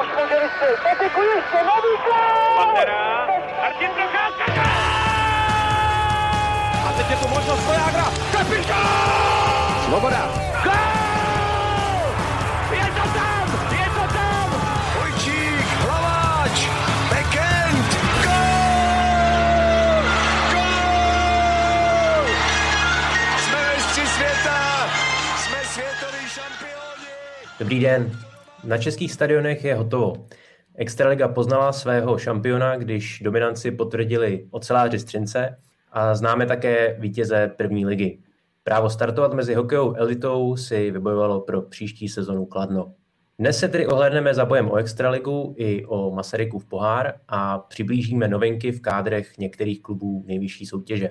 Už může vystřelit. Patiku ještě, nový gol! Pantera, Martin Procházka! A teď je tu možnost Vojágra. Kapitán! Svoboda. Gol! Je to tam! Je to tam! Vojčík, Hlaváč, Bekend, gol! Gol! Jsme mistři světa! Jsme světoví šampioni! Dobrý den. Na českých stadionech je hotovo. Extraliga poznala svého šampiona, když dominanci potvrdili oceláři Střince a známe také vítěze první ligy. Právo startovat mezi hokejovou elitou si vybojovalo pro příští sezonu Kladno. Dnes se tedy ohledneme za bojem o Extraligu i o Masarykův pohár a přiblížíme novinky v kádrech některých klubů nejvyšší soutěže.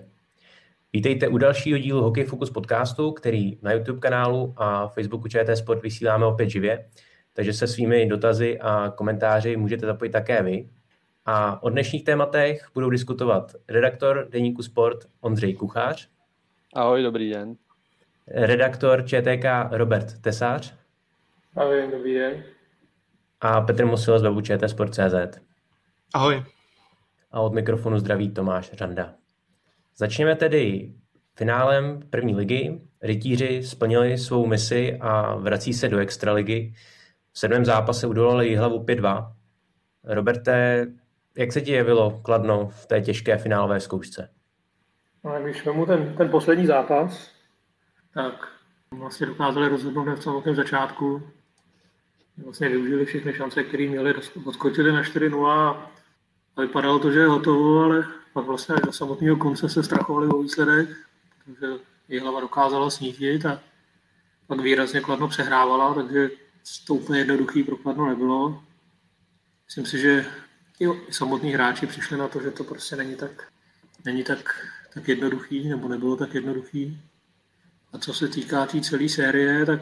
Vítejte u dalšího dílu Hokej Focus podcastu, který na YouTube kanálu a Facebooku ČT Sport vysíláme opět živě, takže se svými dotazy a komentáři můžete zapojit také vy. A o dnešních tématech budou diskutovat redaktor Deníku Sport Ondřej Kuchář, Ahoj, dobrý den. redaktor ČTK Robert Tesář Ahoj, dobrý den. a Petr Musil z webu ČT Sport.cz. Ahoj. A od mikrofonu zdraví Tomáš Řanda. Začněme tedy finálem první ligy. Rytíři splnili svou misi a vrací se do extraligy. V sedmém zápase udolali Jihlavu 5-2. Roberte, jak se ti jevilo Kladno v té těžké finálové zkoušce? No, když vemu ten, ten poslední zápas, tak vlastně dokázali rozhodnout v samotném začátku. Vlastně využili všechny šance, které měli, odskočili na 4-0 a vypadalo to, že je hotovo, ale pak vlastně až do samotného konce se strachovali o výsledek, protože Jihlava dokázala snížit a pak výrazně Kladno přehrávala, takže to úplně jednoduchý pro Kladno nebylo. Myslím si, že i samotní hráči přišli na to, že to prostě není tak, není tak, tak jednoduchý, nebo nebylo tak jednoduchý. A co se týká té tý celé série, tak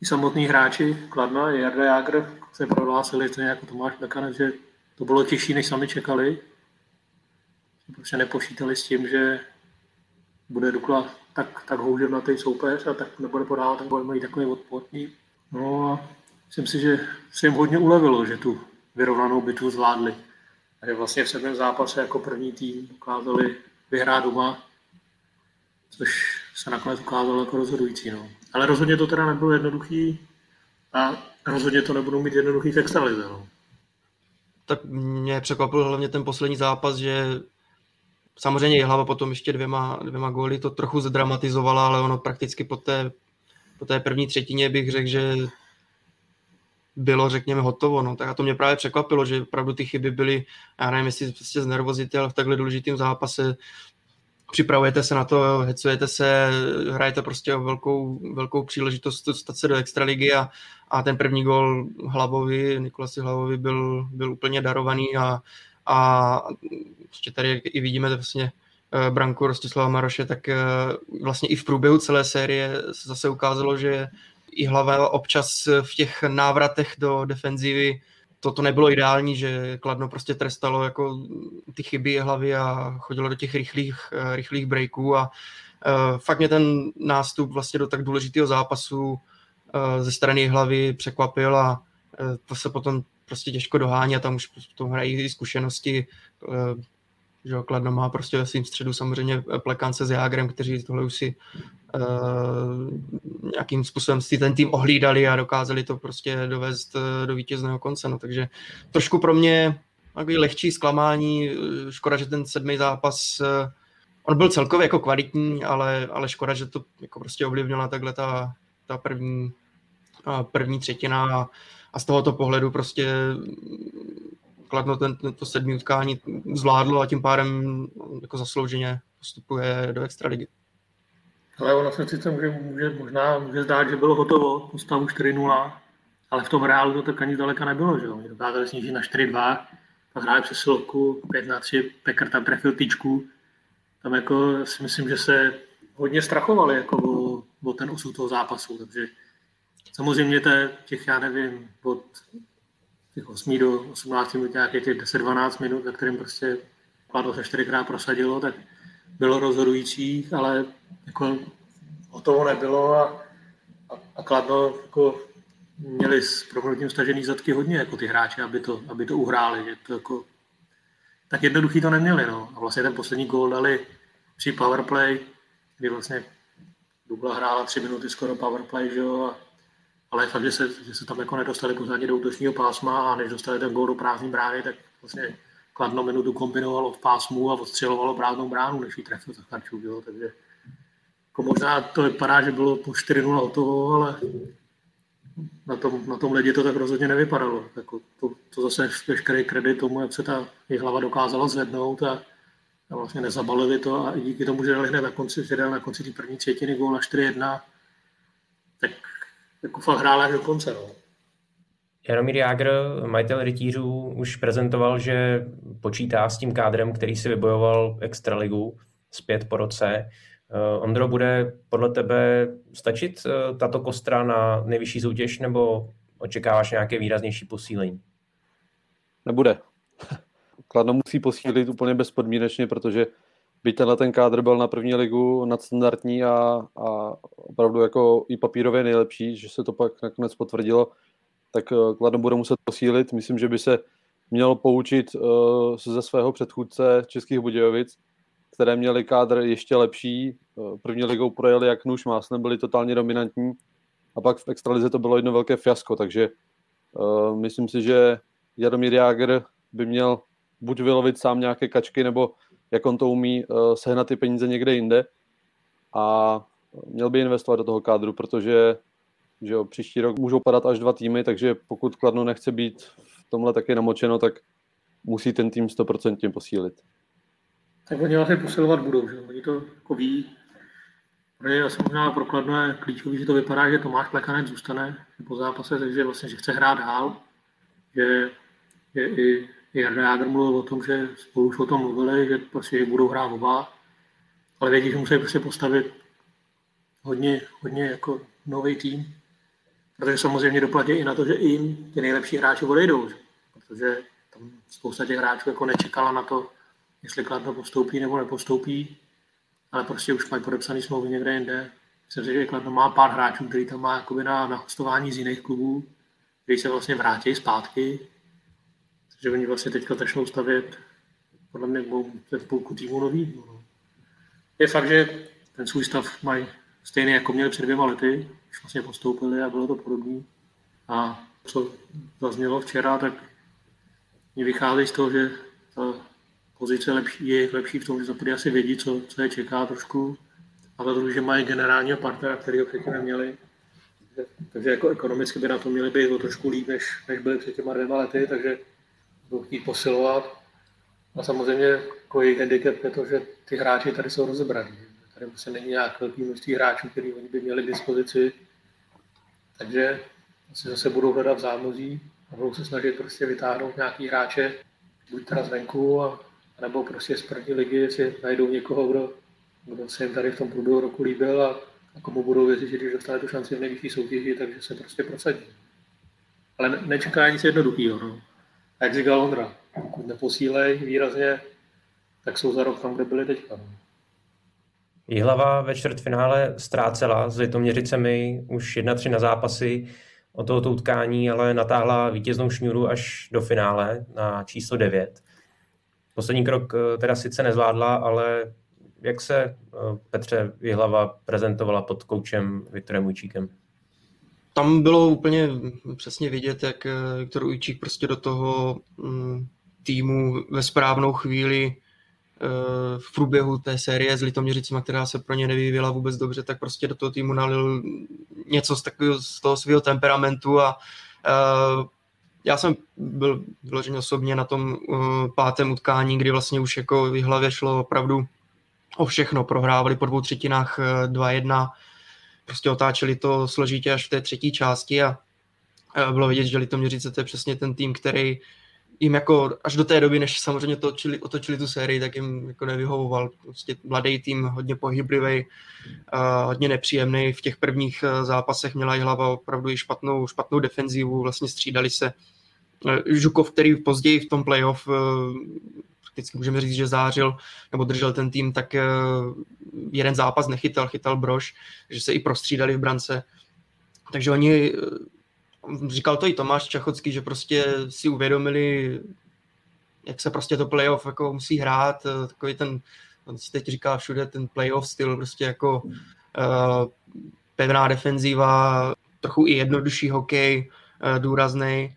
i samotní hráči Kladna, Jarda Jágr se prohlásili, stejně jako Tomáš Bekanec, že to bylo těžší, než sami čekali. Prostě nepočítali s tím, že bude Dukla tak, tak houževnatý soupeř a tak nebude podávat, tak bude mít takový odporný. No a myslím si, že se jim hodně ulevilo, že tu vyrovnanou bitvu zvládli. A že vlastně v sedmém zápase jako první tým dokázali vyhrát doma, což se nakonec ukázalo jako rozhodující. No. Ale rozhodně to teda nebylo jednoduchý a rozhodně to nebudou mít jednoduchý v extralize. No. Tak mě překvapil hlavně ten poslední zápas, že samozřejmě Jihlava potom ještě dvěma, dvěma góly to trochu zdramatizovala, ale ono prakticky po té, po té první třetině bych řekl, že bylo, řekněme, hotovo. No. Tak a to mě právě překvapilo, že opravdu ty chyby byly, já nevím, jestli prostě z ale v takhle důležitým zápase připravujete se na to, hecujete se, hrajete prostě o velkou, velkou příležitost dostat se do extraligy a, a ten první gol Hlavovi, Nikolasi Hlavovi byl, byl úplně darovaný a, a ještě tady i vidíme vlastně branku Rostislava Maroše, tak eh, vlastně i v průběhu celé série se zase ukázalo, že i hlava občas v těch návratech do defenzivy to, to nebylo ideální, že Kladno prostě trestalo jako ty chyby hlavy a chodilo do těch rychlých, eh, rychlých breaků a uh, fakt mě ten nástup vlastně do tak důležitého zápasu uh, ze strany hlavy překvapil a uh, to se potom prostě těžko dohání a tam už potom hrají i zkušenosti. Že jo, Kladno má prostě ve svým středu samozřejmě plekance s Jágrem, kteří tohle už si uh, nějakým způsobem si ten tým ohlídali a dokázali to prostě dovést uh, do vítězného konce. No, takže trošku pro mě takový lehčí zklamání. Škoda, že ten sedmý zápas on byl celkově jako kvalitní, ale, ale škoda, že to jako prostě ovlivnila takhle ta, ta první, první třetina a, a z tohoto pohledu prostě Kladno ten, to sedmý utkání zvládlo a tím pádem jako zaslouženě postupuje do extraligy. Ale ono se sice může, může, možná může zdát, že bylo hotovo po stavu 4-0, ale v tom reálu to tak ani zdaleka nebylo. Že? Oni dokázali snížit na 4-2, pak hráli přesilovku, 5 na 3, Pekr tam trefil tyčku. Tam jako si myslím, že se hodně strachovali jako o, o ten osud toho zápasu, takže samozřejmě těch, já nevím, od těch 8 do 18 minut, nějakých těch 10-12 minut, ve kterým prostě Kladno se čtyřikrát prosadilo, tak bylo rozhodujících, ale jako hotovo nebylo a, a, a Kladno jako měli s proměnutím stažený zadky hodně, jako ty hráči, aby to, aby to uhráli. Že to jako, tak jednoduchý to neměli. No. A vlastně ten poslední gól dali při powerplay, kdy vlastně Dubla hrála tři minuty skoro powerplay, že jo, a, ale fakt, že se, že se tam jako nedostali pořádně do útočního pásma a než dostali ten gól do prázdné brány, tak vlastně Kladno minutu kombinovalo v pásmu a odstřelovalo prázdnou bránu, než ji trefil Zacharčuk, jo, takže jako možná to vypadá, že bylo po 4-0 hotovo, ale na tom, na tom ledě to tak rozhodně nevypadalo. Jako to, to zase veškerý kredit tomu, jak se ta hlava dokázala zvednout a, a vlastně nezabalili to a díky tomu, že dali hned na konci, že na konci té první třetiny gól na 4-1, tak jako fakt hrála až do konce. No. Jaromír Jágr, majitel rytířů, už prezentoval, že počítá s tím kádrem, který si vybojoval Extraligu zpět po roce. Uh, Ondro, bude podle tebe stačit uh, tato kostra na nejvyšší soutěž, nebo očekáváš nějaké výraznější posílení? Nebude. Kladno musí posílit úplně bezpodmínečně, protože by tenhle ten kádr byl na první ligu nadstandardní a, a opravdu jako i papírově nejlepší, že se to pak nakonec potvrdilo, tak uh, Kladno bude muset posílit. Myslím, že by se měl poučit uh, ze svého předchůdce Českých Budějovic, které měly kádr ještě lepší. Eh, první ligou projeli jak nůž másne, byli totálně dominantní a pak v extralize to bylo jedno velké fiasko, takže uh, myslím si, že Jaromír Jágr by měl buď vylovit sám nějaké kačky, nebo jak on to umí, uh, sehnat ty peníze někde jinde. A měl by investovat do toho kádru, protože že jo, příští rok můžou padat až dva týmy, takže pokud Kladno nechce být v tomhle taky namočeno, tak musí ten tým 100% posílit. Tak oni vlastně posilovat budou, že oni to jako ví. Pro ně asi možná prokladno je klíčový, že to vypadá, že Tomáš Plekanec zůstane po zápase, takže vlastně, že chce hrát dál, že, že i Jarda Jágr mluvil o tom, že spolu už o tom mluvili, že prostě budou hrát oba, ale vědí, že musí prostě postavit hodně, hodně jako nový tým, protože samozřejmě doplatí i na to, že jim ty nejlepší hráči odejdou, protože tam spousta těch hráčů jako nečekala na to, jestli Kladno postoupí nebo nepostoupí, ale prostě už mají podepsaný smlouvy někde jinde. Myslím si, že Kladno má pár hráčů, který tam má na, na hostování z jiných klubů, který se vlastně vrátí zpátky. Takže oni vlastně teďka začnou stavět podle mě ten půlku týmu nový. No. Je fakt, že ten svůj stav mají stejný, jako měli před dvěma lety, když vlastně postoupili a bylo to podobné. A co zaznělo včera, tak mi vychází z toho, že ta pozice lepší, je lepší v tom, že za asi vědí, co, co je čeká trošku. A za druhé, že mají generálního partnera, který ho předtím neměli. Takže jako ekonomicky by na to měli být o trošku líp, než, než byli před těma dvěma lety, takže budou chtít posilovat. A samozřejmě jako jejich handicap je to, že ty hráči tady jsou rozebraní. Tady prostě není nějak velký množství hráčů, který oni by měli k dispozici. Takže asi zase budou hledat v zámozí a budou se snažit prostě vytáhnout nějaký hráče, buď teda zvenku a nebo prostě z první ligy, jestli najdou někoho, kdo, kdo se jim tady v tom průběhu roku líbil a, a komu budou věřit, že když dostane tu šanci v nejvyšší soutěži, takže se prostě prosadí. Ale ne, nečeká nic jednoduchého. No. A jak říkal Ondra, pokud neposílej výrazně, tak jsou za rok tam, kde byli teďka. No. Jihlava ve čtvrtfinále ztrácela s Litoměřicemi už 1-3 na zápasy o tohoto utkání, ale natáhla vítěznou šňůru až do finále na číslo 9. Poslední krok eh, teda sice nezvládla, ale jak se eh, Petře Jihlava prezentovala pod koučem Viktorem Ujčíkem? Tam bylo úplně přesně vidět, jak eh, Viktor Ujčík prostě do toho mm, týmu ve správnou chvíli v průběhu té série s Litoměřicima, která se pro ně nevyvíjela vůbec dobře, tak prostě do toho týmu nalil něco z, takového, z toho svého temperamentu a já jsem byl vyložený osobně na tom pátém utkání, kdy vlastně už jako v hlavě šlo opravdu o všechno. Prohrávali po dvou třetinách uh, 2-1, prostě otáčeli to složitě až v té třetí části a bylo vidět, že Litoměřice to je přesně ten tým, který jim jako až do té doby, než samozřejmě točili, otočili tu sérii, tak jim jako nevyhovoval. Prostě mladý tým, hodně pohyblivý, hodně nepříjemný. V těch prvních uh, zápasech měla i hlava opravdu i špatnou, špatnou defenzivu, vlastně střídali se. Uh, Žukov, který později v tom playoff uh, prakticky můžeme říct, že zářil nebo držel ten tým, tak uh, jeden zápas nechytal, chytal Brož, že se i prostřídali v brance. Takže oni říkal to i Tomáš Čachocký, že prostě si uvědomili, jak se prostě to playoff jako musí hrát, eh, takový ten, on si teď říká všude ten playoff styl, prostě jako pevná defenzíva, trochu i jednodušší hokej, uh, důrazný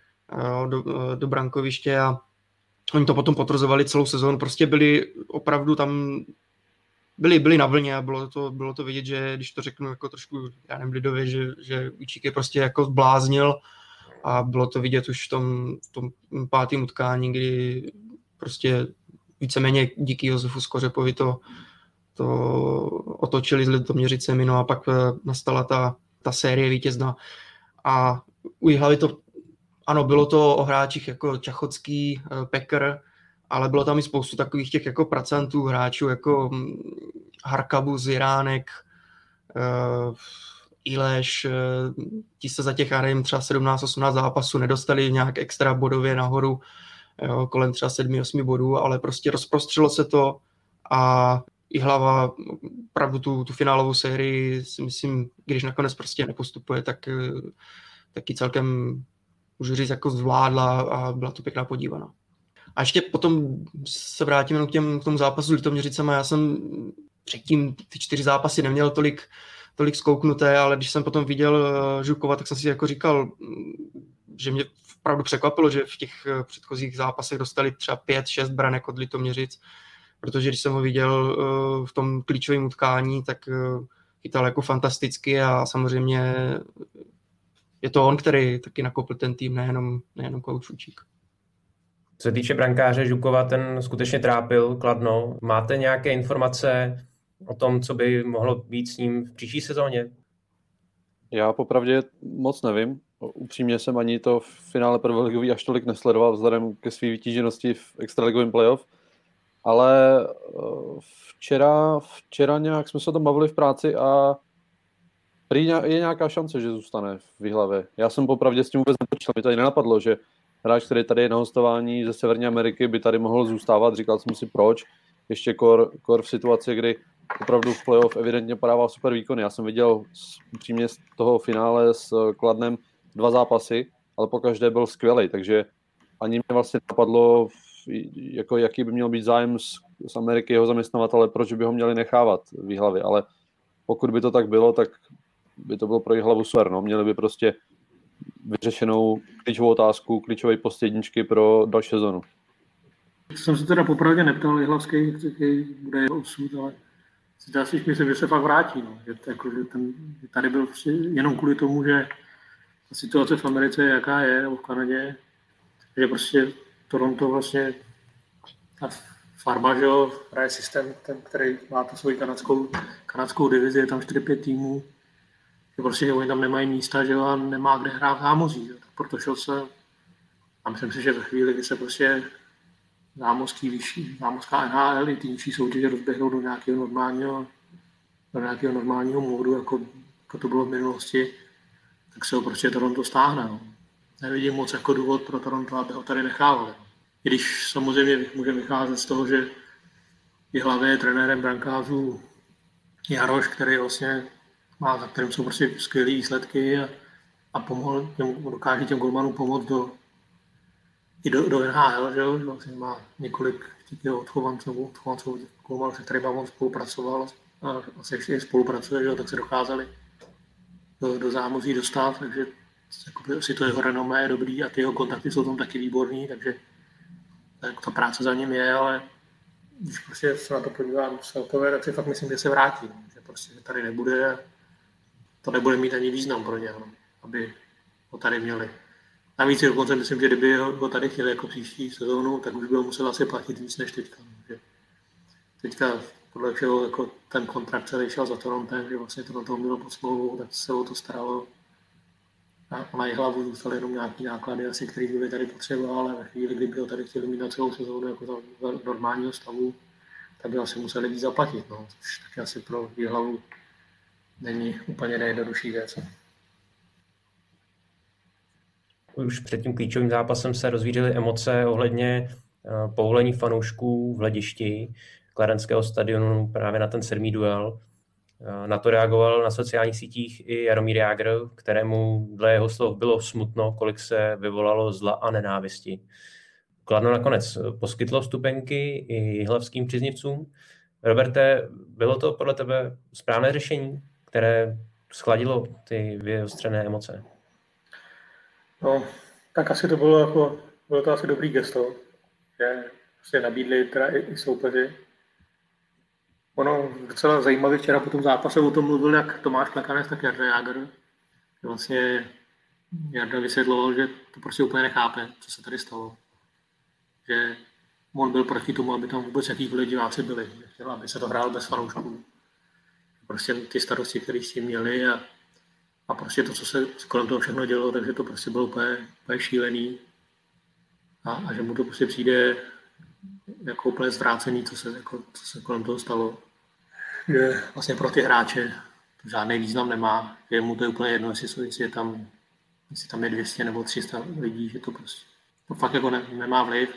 do, do brankoviště a oni to potom potvrzovali celou sezónu, prostě byli opravdu tam byli, byli na vlně a bylo to, bylo to vidět, že když to řeknu jako trošku, já nevím, lidově, že, že Učík je prostě jako zbláznil a bylo to vidět už v tom, v tom pátém utkání, kdy prostě víceméně díky Josefu Skořepovi to, to otočili s Litoměřicemi, no a pak eh, nastala ta, ta série vítězna a u Jihlavy to, ano, bylo to o hráčích jako Čachocký, eh, Pekr, ale bylo tam i spoustu takových těch jako pracantů, hráčů jako hm, Harkabu, Jiránek, uh, Ileš, uh, ti se za těch, já nevím, třeba 17-18 zápasů nedostali nějak extra bodově nahoru, jo, kolem třeba 7-8 bodů, ale prostě rozprostřelo se to a i hlava pravdu tu, tu finálovou sérii si myslím, když nakonec prostě nepostupuje, tak eh, taky celkem můžu říct, jako zvládla a byla to pěkná podívaná. A ještě potom se vrátíme k, těm, k tomu zápasu s Litoměřicema. Já jsem předtím ty čtyři zápasy neměl tolik, tolik zkouknuté, ale když jsem potom viděl eh, Žukova, tak jsem si jako říkal, že mě opravdu překvapilo, že v těch eh, předchozích zápasech dostali třeba pět, šest branek od Litoměřic, protože když jsem ho viděl eh, v tom klíčovém utkání, tak chytal jako fantasticky a samozřejmě je to on, který taky nakopl ten tým, nejenom, nejenom Koučučík. Co se týče brankáře Žukova, ten skutečně trápil Kladno. Máte nějaké informace o tom, co by mohlo být s ním v příští sezóně? Já popravdě moc nevím. Upřímně jsem ani to v finále prvoligový až tolik nesledoval vzhledem ke své vytíženosti v extraligovém playoff. Ale eh, včera, včera nějak jsme se o tom bavili v práci a je nějaká šance, že zůstane v výhlavě. Já jsem popravdě s tím vůbec nepočítal. Mi to ani nenapadlo, že hráč, který tady je na hostování ze Severní Ameriky, by tady mohl zůstávat. Říkal jsem si proč. Ještě kor, kor v situaci, kdy opravdu v playoff evidentně podával super výkony. Já jsem viděl přímě z toho finále s Kladnem dva zápasy, ale po každé byl skvělý, takže ani mě vlastně napadlo, jako jaký by měl být zájem z, z Ameriky jeho zaměstnavatele, proč by ho měli nechávat v hlavě, ale pokud by to tak bylo, tak by to bylo pro jejich hlavu super, no. Měli by prostě vyřešenou klíčovou otázku, klíčové post jedničky pro další sezonu. Jsem se teda popravdě neptal Jihlavský, jaký bude jeho osud, ale zdá si myslím, že se fakt vrátí. No. Že, jako, že, ten, že tady byl jenom kvůli tomu, že ta situace v Americe je jaká je, nebo v Kanadě, že prostě Toronto vlastně ta farma, že jo, hraje systém, ten, který má tu svoji kanadskou, kanadskou divizi, je tam 4-5 týmů, že prostě oni tam nemají místa, že jo, a nemá kde hrát v zámoří, proto šel se a myslím si, že ve chvíli, kdy se prostě zámořský vyšší, zámořská NHL i ty nižší soutěže rozběhnou do nějakého normálního, do nějakého normálního módu, jako, jako to bylo v minulosti, tak se ho prostě Toronto stáhne. No. Nevidím moc jako důvod pro Toronto, aby ho tady nechávali. I když samozřejmě může vycházet z toho, že je hlavě trenérem brankářů Jaroš, který vlastně má, za kterým jsou prostě skvělé výsledky a, a pomohl, těm, dokáže těm golmanům pomoct do, i do, do NHL, že jo, vlastně má několik těch odchovanců, odchovanců golmanů, se kterými on spolupracoval a vlastně ještě spolupracuje, že jo, tak se dokázali do, do zámozí dostat, takže jako, si to jeho renomé je dobrý a ty jeho kontakty jsou tam taky výborný, takže tak ta práce za ním je, ale když prostě se na to podívám celkově, tak si fakt myslím, že se vrátí, že prostě tady nebude to nebude mít ani význam pro ně, no, aby ho tady měli. Navíc si dokonce myslím, že kdyby ho tady chtěli jako příští sezónu, tak už by ho musel asi platit víc než teďka. No, že teďka podle všeho jako ten kontrakt se šel za Torontem, že vlastně to na toho mělo pod smlouvou, tak se o to staralo. A na jeho hlavu zůstaly jenom nějaké náklady, asi, které by tady potřeboval, ale ve chvíli, kdyby ho tady chtěli mít na celou sezónu jako za normálního stavu, tak by asi museli víc zaplatit. No. Což taky asi pro hlavu není úplně nejjednodušší věc. Už před tím klíčovým zápasem se rozvířily emoce ohledně eh, povolení fanoušků v hledišti Klarenského stadionu právě na ten sedmý duel. Na to reagoval na sociálních sítích i Jaromír Jágr, kterému dle jeho slov bylo smutno, kolik se vyvolalo zla a nenávisti. Kladno nakonec poskytlo vstupenky i hlavským příznivcům. Roberte, bylo to podle tebe správné řešení, které schladilo ty vyostřené emoce? No, tak asi to bylo jako, bylo to asi dobrý gesto, že prostě nabídli teda i, i soupeři. Ono docela zajímavé včera po tom zápase o tom mluvil jak Tomáš Plekanec, tak Jarda Jágr. Vlastně Jarda vysvětloval, že to prostě úplně nechápe, co se tady stalo. Že on byl proti tomu, aby tam vůbec jakýkoliv diváci byli. Chtěl, aby se to hrál bez fanoušků. Prostě ty starosti, které s tím měli a, a prostě to, co se kolem toho všechno dělo, takže to prostě bylo úplně, úplně šílený. A, a, že mu to prostě přijde jako úplně zvrácený, co se, jako, co se kolem toho stalo. Že vlastně pro ty hráče to žádný význam nemá, že mu to je úplně jedno, jestli, jestli je tam jestli tam je 200 nebo 300 lidí, že to prostě to fakt jako ne, nemá vliv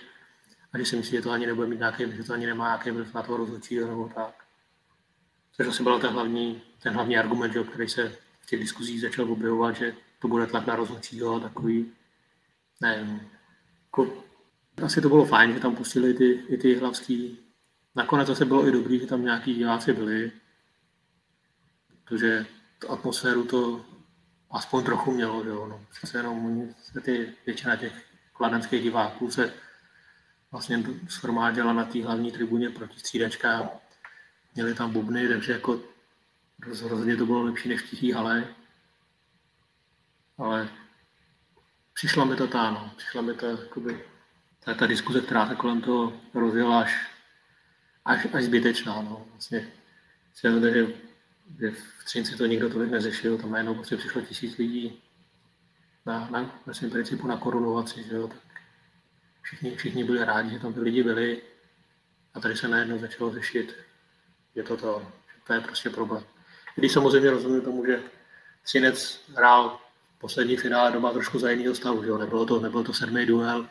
a že si myslí, že to ani nebude mít nějaký, že to ani nemá nějaký vliv na toho rozhodčího nebo tak. Což asi byl ten hlavní, ten hlavní argument, že, který se v těch diskuzích začal objevovat, že to bude tlak na rozhodčího a takový, ne, jako, asi to bylo fajn, že tam pustili ty, i ty hlavský. Nakonec zase bylo i dobrý, že tam nějaký diváci byli, protože tu atmosféru to aspoň trochu mělo, že jo, no. Přece jenom se ty, většina těch kladenských diváků se vlastně shromáždila na té hlavní tribuně proti střídačkám. Měli tam bubny, takže jako rozhodně to bylo lepší než v tichý hale. Ale přišla mi ta, no, přišla mi to, jakoby, ta, ta diskuze, která se kolem toho rozjela až, až, až zbytečná, no. Vlastně, že, že v Třinci to nikdo tolik neřešil, tam najednou prostě přišlo tisíc lidí na, na, svém principu na korunovaci, že jo, tak všichni, všichni byli rádi, že tam ty lidi byli a tady se najednou začalo řešit, je to to, to je prostě problém. Když samozřejmě rozumím tomu, že Třinec hrál poslední finále doma trošku za jiného stavu, že jo? Nebylo, to, nebylo to sedmý duel,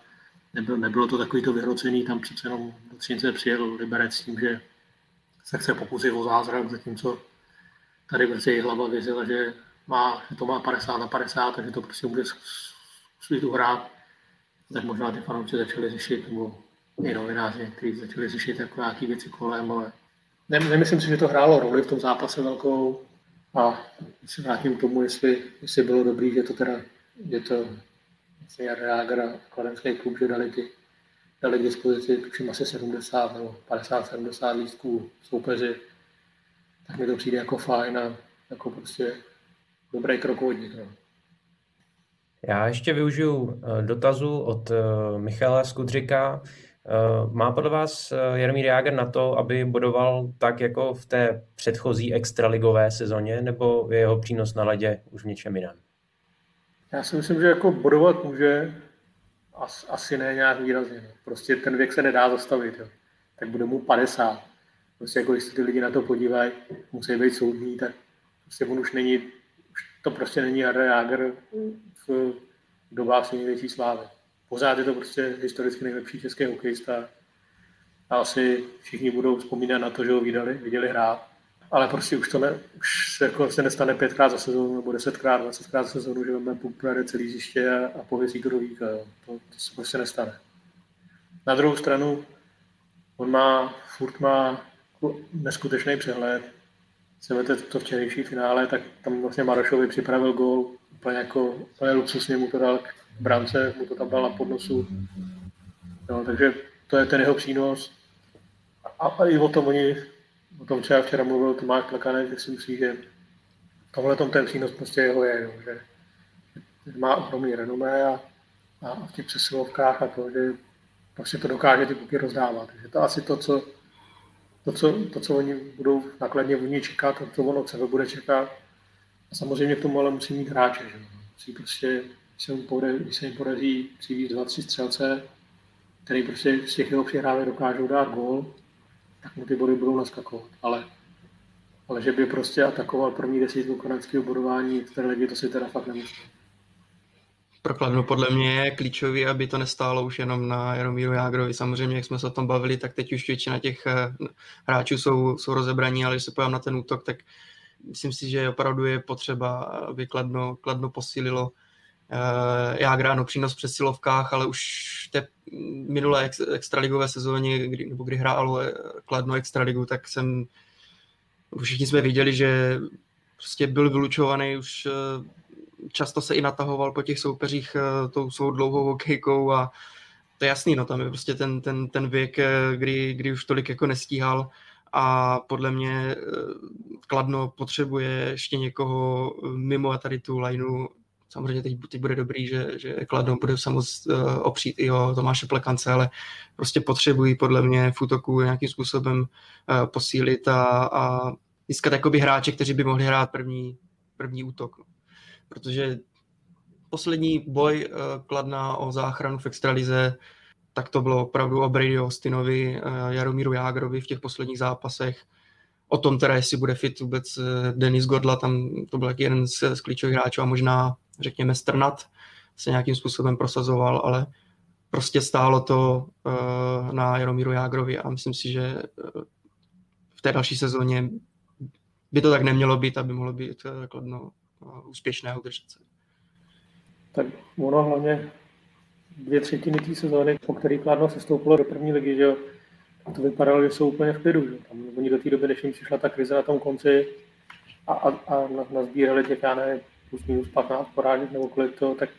nebylo, nebylo to takový to vyhrocený, tam přece jenom do Třince přijel Liberec s tím, že se chce pokusit o zázrak, zatímco tady prostě hlava věřila, že, má, že to má 50 na 50, takže to prostě bude slitu hrát. Tak možná ty fanoušci začali řešit, nebo i novináři, kteří začali řešit jako nějaké věci kolem, ale ne, nemyslím si, že to hrálo roli v tom zápase velkou. A se vrátím k tomu, jestli, jestli bylo dobrý, že to teda, že to vlastně Jager a kladenský klub, že dali, ty, dali k dispozici, tuším asi 70 nebo 50-70 lístků soupeři, tak mi to přijde jako fajn a jako prostě dobrý krokovodník. No. Já ještě využiju eh, dotazu od eh, Michala Skudřika. Eh, má podle vás Jaromír Jáger na to, aby bodoval tak jako v té předchozí extraligové sezóně, nebo je jeho přínos na ledě už v něčem jiném? Já si myslím, že jako bodovat může, asi ne nějak výrazně. Prostě ten věk se nedá zastavit. Jo. Tak bude mu 50 Prostě jako když se ty lidi na to podívají, musí být soudní, tak prostě on už není, už to prostě není Jarda Jager v dobách svým největší slávy. Pořád je to prostě historicky nejlepší český hokejista a asi všichni budou vzpomínat na to, že ho viděli, viděli hrát. Ale prostě už to ne, už se, jako se nestane pětkrát za sezónu nebo desetkrát, dvacetkrát za sezónu, že máme puk celý zjiště a, a pověsí to do víka. To, to se prostě nestane. Na druhou stranu, on má, furt má neskutečný přehled. Se vete to včerejší finále, tak tam vlastně Marošovi připravil gól, úplně jako úplně luxusně mu to dal brance, mu to tam dal na podnosu. No, takže to je ten jeho přínos. A, a i o tom oni, o tom třeba včera mluvil Tomáš Plakanec, že si myslí, že tomhle tom ten přínos prostě jeho je, jo, že, má ohromný renomé a, a v těch přesilovkách a to, že prostě to dokáže ty puky rozdávat. Takže to asi to, co to, co, to, co oni budou nakladně v ní čekat, to, co ono od sebe bude čekat. A samozřejmě k tomu ale musí mít hráče. Že? Musí prostě, se, jim podaří, se jim podaří přivít dva, tři střelce, který prostě z těch jeho přihrávek dokážou dát gól, tak mu ty body budou naskakovat. Ale, ale že by prostě atakoval první desítku kanadského bodování v té lidi, to si teda fakt nemyslím pro Kladno podle mě je klíčový, aby to nestálo už jenom na Jaromíru Jágrovi. Samozřejmě, jak jsme se o tom bavili, tak teď už většina těch eh, hráčů jsou, jsou rozebraní, ale když se pojám na ten útok, tak myslím si, že opravdu je potřeba, aby Kladno, Kladno posílilo uh, Jágra, no přínos v přesilovkách, ale už v té minulé ex, extraligové sezóně, kdy, nebo kdy hrálo Kladno extraligu, tak jsem všichni jsme viděli, že prostě byl vylučovaný už uh, často se i natahoval po těch soupeřích uh, tou svou dlouhou hokejkou a to je jasný, no tam je prostě ten, ten, ten věk, kdy, kdy už tolik jako nestíhal a podle mě Kladno potřebuje ještě někoho mimo tady tu lineu Samozřejmě teď, teď bude dobrý, že, že Kladno bude samozřejmě uh, opřít i o Tomáše Plekance, ale prostě potřebují podle mě v útoku nějakým způsobem uh, posílit a, a získat jakoby hráče, kteří by mohli hrát první, první útok. No. Protože poslední boj uh, Kladna o záchranu v extralize, tak to bylo opravdu o Brady Austinovi, uh, Jaromíru Jágrovi v těch posledních zápasech o tom teda, jestli bude fit vůbec Denis Godla, tam to byl jeden z, z klíčových hráčů a možná řekněme, strnat, se nějakým způsobem prosazoval, ale prostě stálo to uh, na Jaromíru Jágrovi a myslím si, že eh, v té další sezóně by to tak nemělo být, aby mohlo být uh, kladno úspěšné udržet Tak ono hlavně dvě třetiny té sezóny, po který Kladno se stoupilo do první ligy, že to vypadalo, že jsou úplně v klidu. Že? Tam oni do té doby, než jim přišla ta krize na tom konci a, a, a nazbírali těch, já nevím, plus minus 15 porážek nebo kolik to, tak,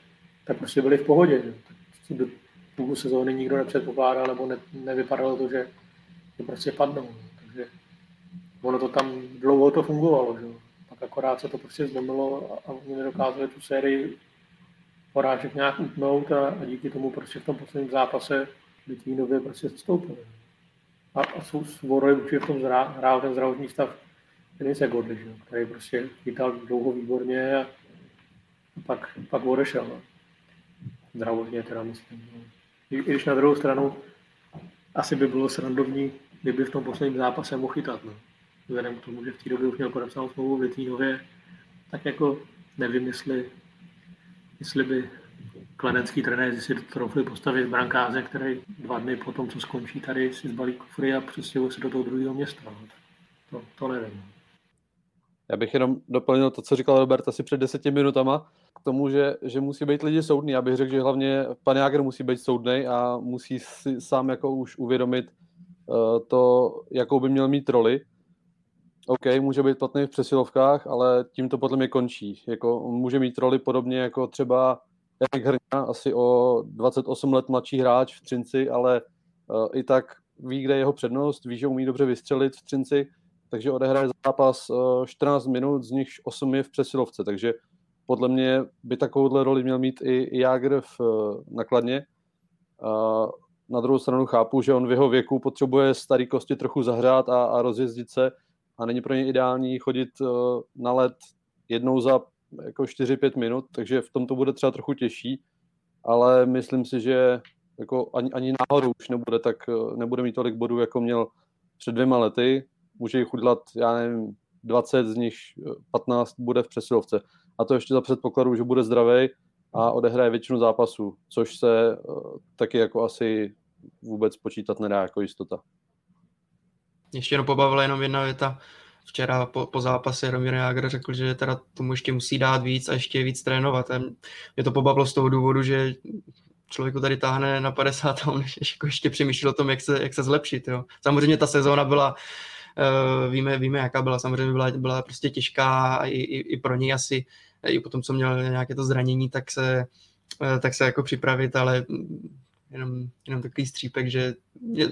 tak prostě byli v pohodě. Že? Do půl sezóny nikdo nepředpokládal nebo ne, nevypadalo to, že, že prostě padnou. Takže ono to tam dlouho to fungovalo. Že? Pak akorát se to prostě zlomilo a, oni nedokázali tu sérii porážek nějak utnout a, a díky tomu prostě v tom posledním zápase Litvínově prostě stoupili. A, a Svoroj určitě v tom hrál ten zdravotní stav Denis Godley, který prostě chytal dlouho výborně a pak, pak odešel. No. Zdravotně teda myslím. No. I, I, když na druhou stranu asi by bylo srandovní, kdyby v tom posledním zápase mohl chytat. No. Vzhledem k tomu, že v té době už měl podepsanou smlouvu v Litvínově, tak jako nevím, jestli, jestli by kladenský trenéři si troufli postavit brankáře, který dva dny po tom, co skončí tady, si zbalí kufry a přestěhuje se do toho druhého města. No. To, to nevím. Já bych jenom doplnil to, co říkal Robert asi před deseti minutama, k tomu, že, že musí být lidi soudní. Já bych řekl, že hlavně pan Jágr musí být soudný a musí si sám jako už uvědomit uh, to, jakou by měl mít roli. OK, může být platný v přesilovkách, ale tím to podle mě končí. Jako, může mít roli podobně jako třeba Jarek Hrňa, asi o 28 let mladší hráč v Třinci, ale uh, i tak ví, kde je jeho přednost, ví, že umí dobře vystřelit v Třinci, takže odehraje zápas 14 eh, minut, z nichž 8 je v přesilovce, takže podle mě by takovouhle roli měl mít i, Jágr v eh, nakladně. A na druhou stranu chápu, že on v jeho věku potřebuje starý kosti trochu zahřát a, a rozjezdit se. A není pro ně ideální chodit eh, na let jednou za jako 4-5 minut, takže v tom to bude třeba trochu těžší, ale myslím si, že jako ani, ani náhodou už nebude, tak nebude mít tolik bodů, jako měl před dvěma lety může jich udělat, já nevím, 20, z nich 15 bude v přesilovce. A to ještě za předpokladu, že bude zdravý a odehraje většinu zápasů, což se uh, taky jako asi vůbec počítat nedá jako jistota. Ještě jenom pobavila jenom jedna věta. Včera po, po zápase Romir Jager řekl, že teda tomu ještě musí dát víc a ještě víc trénovat. A mě to pobavilo z toho důvodu, že člověku tady táhne na 50 a on jako ještě přemýšlí o tom, jak se, jak se zlepšit. Jo. Samozřejmě ta sezóna byla víme, víme, jaká byla, samozřejmě byla, byla prostě těžká i, i, i pro něj asi, i po tom, co měl nějaké to zranění, tak se, uh, tak se jako připravit, ale jenom, jenom takový střípek, že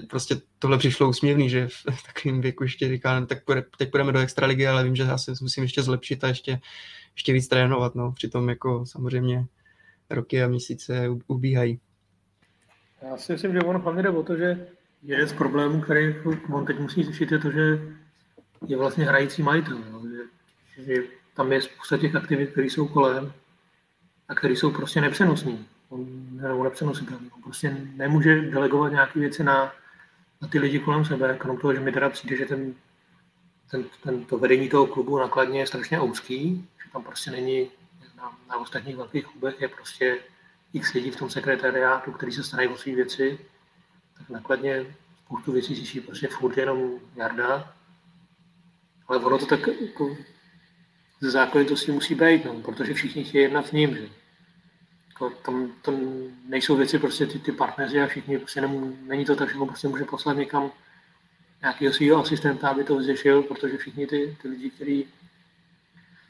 prostě tohle přišlo úsměvný, že v takovém věku ještě říká, tak půjde, teď půjdeme do extraligy, ale vím, že asi musím ještě zlepšit a ještě, ještě víc trénovat, no. Přitom jako samozřejmě roky a měsíce ubíhají. Já si myslím, že ono hlavně jde o to, že jeden z problémů, který on teď musí řešit, je to, že je vlastně hrající majitel. No, že, že tam je spousta těch aktivit, které jsou kolem a které jsou prostě nepřenosné. On, nebo nepřenositelné. On prostě nemůže delegovat nějaké věci na, na ty lidi kolem sebe, krom toho, že mi teda přijde, že ten, ten, ten, to vedení toho klubu nakladně je strašně úzký, že tam prostě není na, na ostatních velkých klubech je prostě x lidí v tom sekretariátu, který se starají o své věci nakladně spoustu věcí řeší prostě furt jenom Jarda. Ale ono to tak jako ze zákonitosti musí být, no, protože všichni chtějí jednat s ním, že? Jako tam, tam nejsou věci prostě ty, ty partneři a všichni prostě nemů, není to tak, že ho prostě může poslat někam nějakého svého asistenta, aby to vyřešil, protože všichni ty, ty lidi, kteří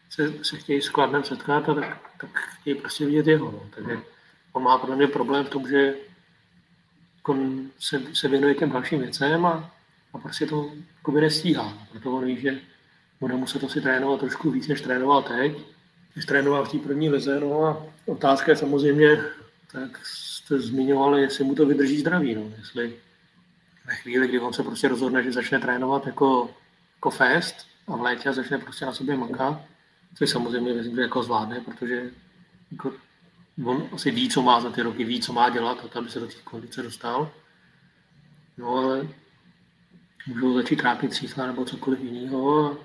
se, se chtějí s Kladnem setkat, tak, tak chtějí prostě vidět jeho. No. Takže on má podle mě problém v tom, že on se, se věnuje těm dalším věcem a, a prostě to by nestíhá. Proto on ví, že bude muset asi trénovat trošku víc, než trénoval teď. Když trénoval v té první lize, no a otázka je samozřejmě, tak jste zmiňovali, jestli mu to vydrží zdraví, no. jestli ve chvíli, kdy on se prostě rozhodne, že začne trénovat jako, jako fest a v létě začne prostě na sobě makat, což samozřejmě myslím, že jako zvládne, protože jako on asi ví, co má za ty roky, ví, co má dělat, aby se do té kondice dostal. No ale můžou začít trápit sísla nebo cokoliv jiného a,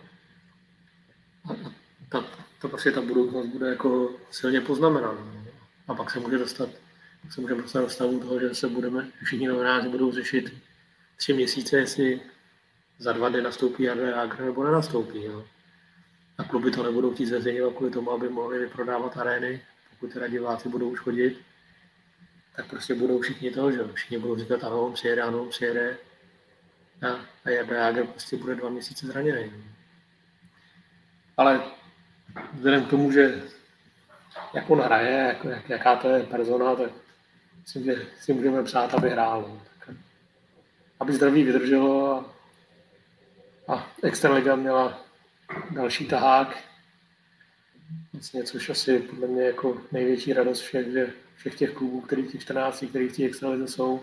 a, a ta, ta, prostě ta budoucnost bude jako silně poznamenaná. No. A pak se může dostat, se může dostat do stavu toho, že se budeme, všichni novináři budou řešit tři měsíce, jestli za dva dny nastoupí Jarda Jágr nebo nenastoupí. Jo. A kluby to nebudou chtít zveřejňovat kvůli tomu, aby mohli vyprodávat arény, pokud teda diváci budou už chodit, tak prostě budou všichni to, že všichni budou říkat, ano, on přijede, ano, on přijede. A, a Jarda Jágr prostě bude dva měsíce zraněný. Ale vzhledem k tomu, že jak on hraje, jak, jak, jaká to je persona, tak myslím, že si můžeme přát, aby hrál. No. Tak, aby zdraví vydrželo a, a Extraliga měla další tahák, vlastně, což asi podle mě jako největší radost všech, že všech těch klubů, který těch 14, který v té extralize jsou,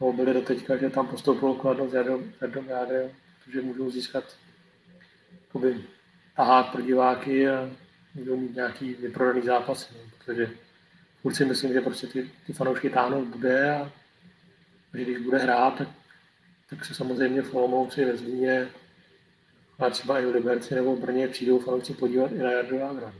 nebo byli do teďka, že tam postoupilo Kladno s Jardom, Jádrem, protože můžou získat jakoby, tahák pro diváky a můžou mít nějaký vyprodaný zápas, no, protože furt si myslím, že prostě ty, ty fanoušky táhnout bude a že když bude hrát, tak, tak se samozřejmě v Olomouci ve Zlíně a třeba i v Liberci nebo v Brně přijdou fanoušci podívat i na Jardu Vágra.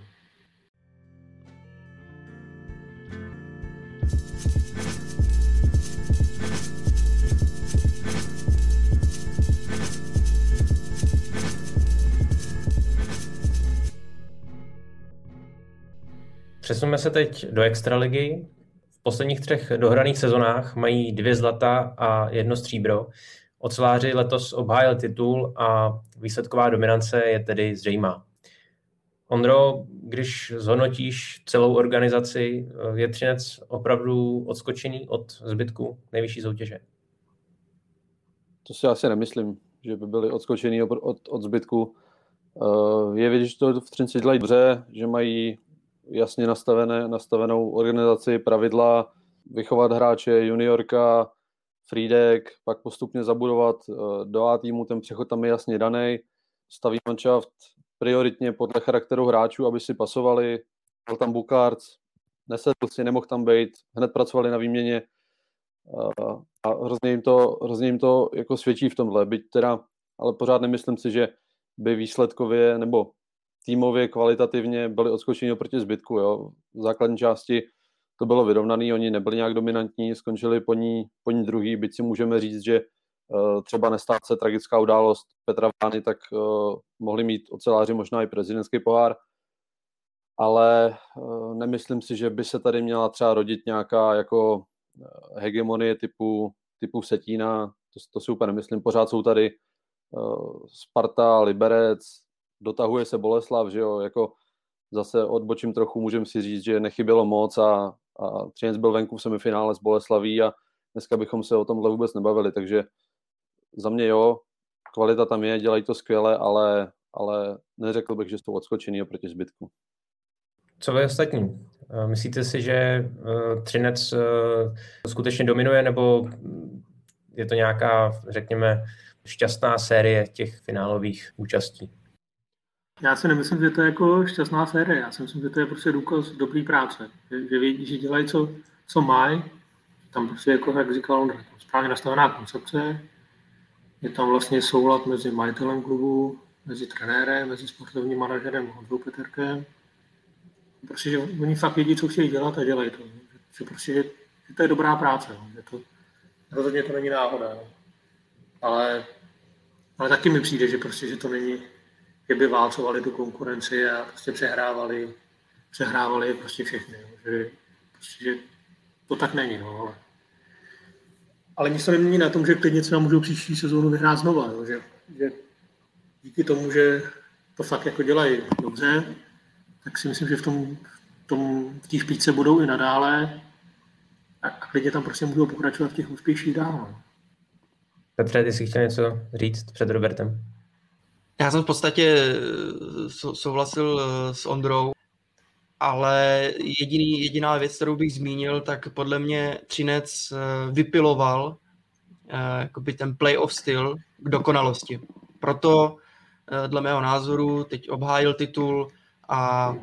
Přesuneme se teď do Extraligy. V posledních třech dohraných sezonách mají dvě zlata a jedno stříbro. Oceláři letos obhájil titul a výsledková dominance je tedy zřejmá. Ondro, když zhodnotíš celou organizaci, je Třinec opravdu odskočený od zbytku nejvyšší soutěže? To si asi nemyslím, že by byli odskočení od, od, od zbytku. Eh, je vidět, že to v Třinci dělají dobře, že mají jasně nastavené, nastavenou organizaci, pravidla, vychovat hráče, juniorka, Friedek, pak postupně zabudovat do A týmu, ten přechod tam je jasně daný, staví manšaft prioritně podle charakteru hráčů, aby si pasovali, byl tam Bukarc, nesedl si, nemohl tam být, hned pracovali na výměně eh, a hrozně jim to, hrozně jim to jako svědčí v tomhle, byť teda, ale pořád nemyslím si, že by výsledkově nebo týmově kvalitativně byli odskočeni oproti zbytku. Jo. V základní části to bylo vyrovnaný, oni nebyli nějak dominantní, skončili po ní, po ní druhý, byť si můžeme říct, že uh, třeba nestát se tragická událost Petra Vány, tak uh, mohli mít oceláři možná i prezidentský pohár, ale uh, nemyslím si, že by se tady měla třeba rodit nějaká jako hegemonie typu, typu Setína, to, to si úplně nemyslím, pořád jsou tady Sparta, Liberec, dotahuje se Boleslav, že jo, jako zase odbočím trochu, můžeme si říct, že nechybělo moc a, a Třinec byl venku v semifinále s Boleslaví a dneska bychom se o tomhle vůbec nebavili, takže za mě jo, kvalita tam je, dělají to skvěle, ale, ale neřekl bych, že jsou odskočený oproti zbytku. Co vy ostatní? Eh, myslíte si, že eh, Třinec eh, skutečně dominuje, nebo je to nějaká, řekněme, šťastná série těch finálových účastí? Já si nemyslím, že to je jako šťastná série. Já si myslím, že to je prostě důkaz dobrý práce. Že, že, vědí, že dělají, co, co mají. Tam prostě, jako jak říkal on, správně nastavená koncepce. Je tam vlastně soulad mezi majitelem klubu, mezi trenérem, mezi sportovním manažerem Honzou Peterkem. Prostě, že oni fakt vědí, co chtějí dělat a dělají to. Že, prostě, že, že to je dobrá práce. Že to, rozhodně to není náhoda. Ale, ale taky mi přijde, že prostě, že to není by válcovali tu konkurenci a prostě přehrávali, přehrávali prostě všechny. Že, prostě, že to tak není, no, ale, ale nic to nemění na tom, že klidně třeba můžou příští sezónu vyhrát znova, jo, že, že díky tomu, že to fakt jako dělají dobře, tak si myslím, že v tom, v tom v té špičce budou i nadále a, a klidně tam prostě můžou pokračovat v těch úspěších dál. No. Petře, ty jsi chtěl něco říct před Robertem? Já jsem v podstatě eh, souhlasil eh, s Ondrou, ale jediný, jediná věc, kterou bych zmínil, tak podle mě Třinec eh, vypiloval jakoby ten playoff styl k dokonalosti. Proto dle mého názoru teď obhájil titul a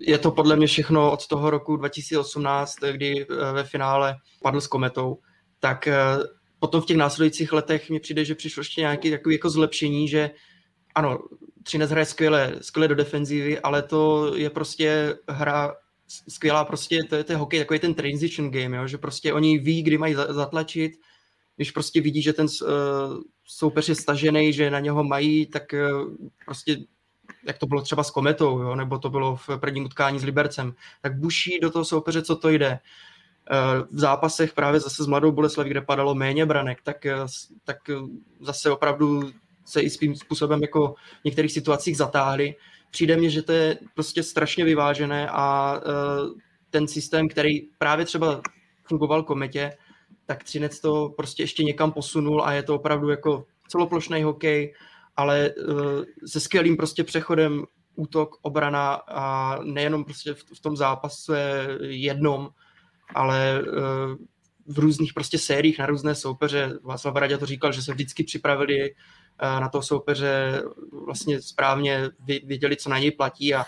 je to podle mě všechno od toho roku 2018, kdy ve finále padl s Kometou, tak potom v těch následujících letech mi přijde, že přišlo ještě nějaké takové jako zlepšení, že ano, Třinec hraje skvěle, skvěle do defenzívy, ale to je prostě hra skvělá, prostě to je, je hokej, takový ten transition game, jo, že prostě oni ví, kdy mají zatlačit, když prostě vidí, že ten uh, soupeř je stažený, že na něho mají, tak uh, prostě jak to bylo třeba s Kometou, jo, nebo to bylo v prvním utkání s Libercem, tak buší do toho soupeře, co to jde. Eh, v zápasech právě zase s Mladou Boleslaví, kde padalo méně branek, tak, eh, tak eh, zase opravdu se i svým způsobem jako v některých situacích zatáhli. Přijde mně, že to je prostě strašně vyvážené a ten systém, který právě třeba fungoval kometě, tak Třinec to prostě ještě někam posunul a je to opravdu jako celoplošný hokej, ale se skvělým prostě přechodem útok, obrana a nejenom prostě v, v tom zápase jednom, ale eh, v různých prostě sériích na různé soupeře. Václav Radě to říkal, že se vždycky připravili eh, na toho soupeře vlastně správně věděli, co na něj platí a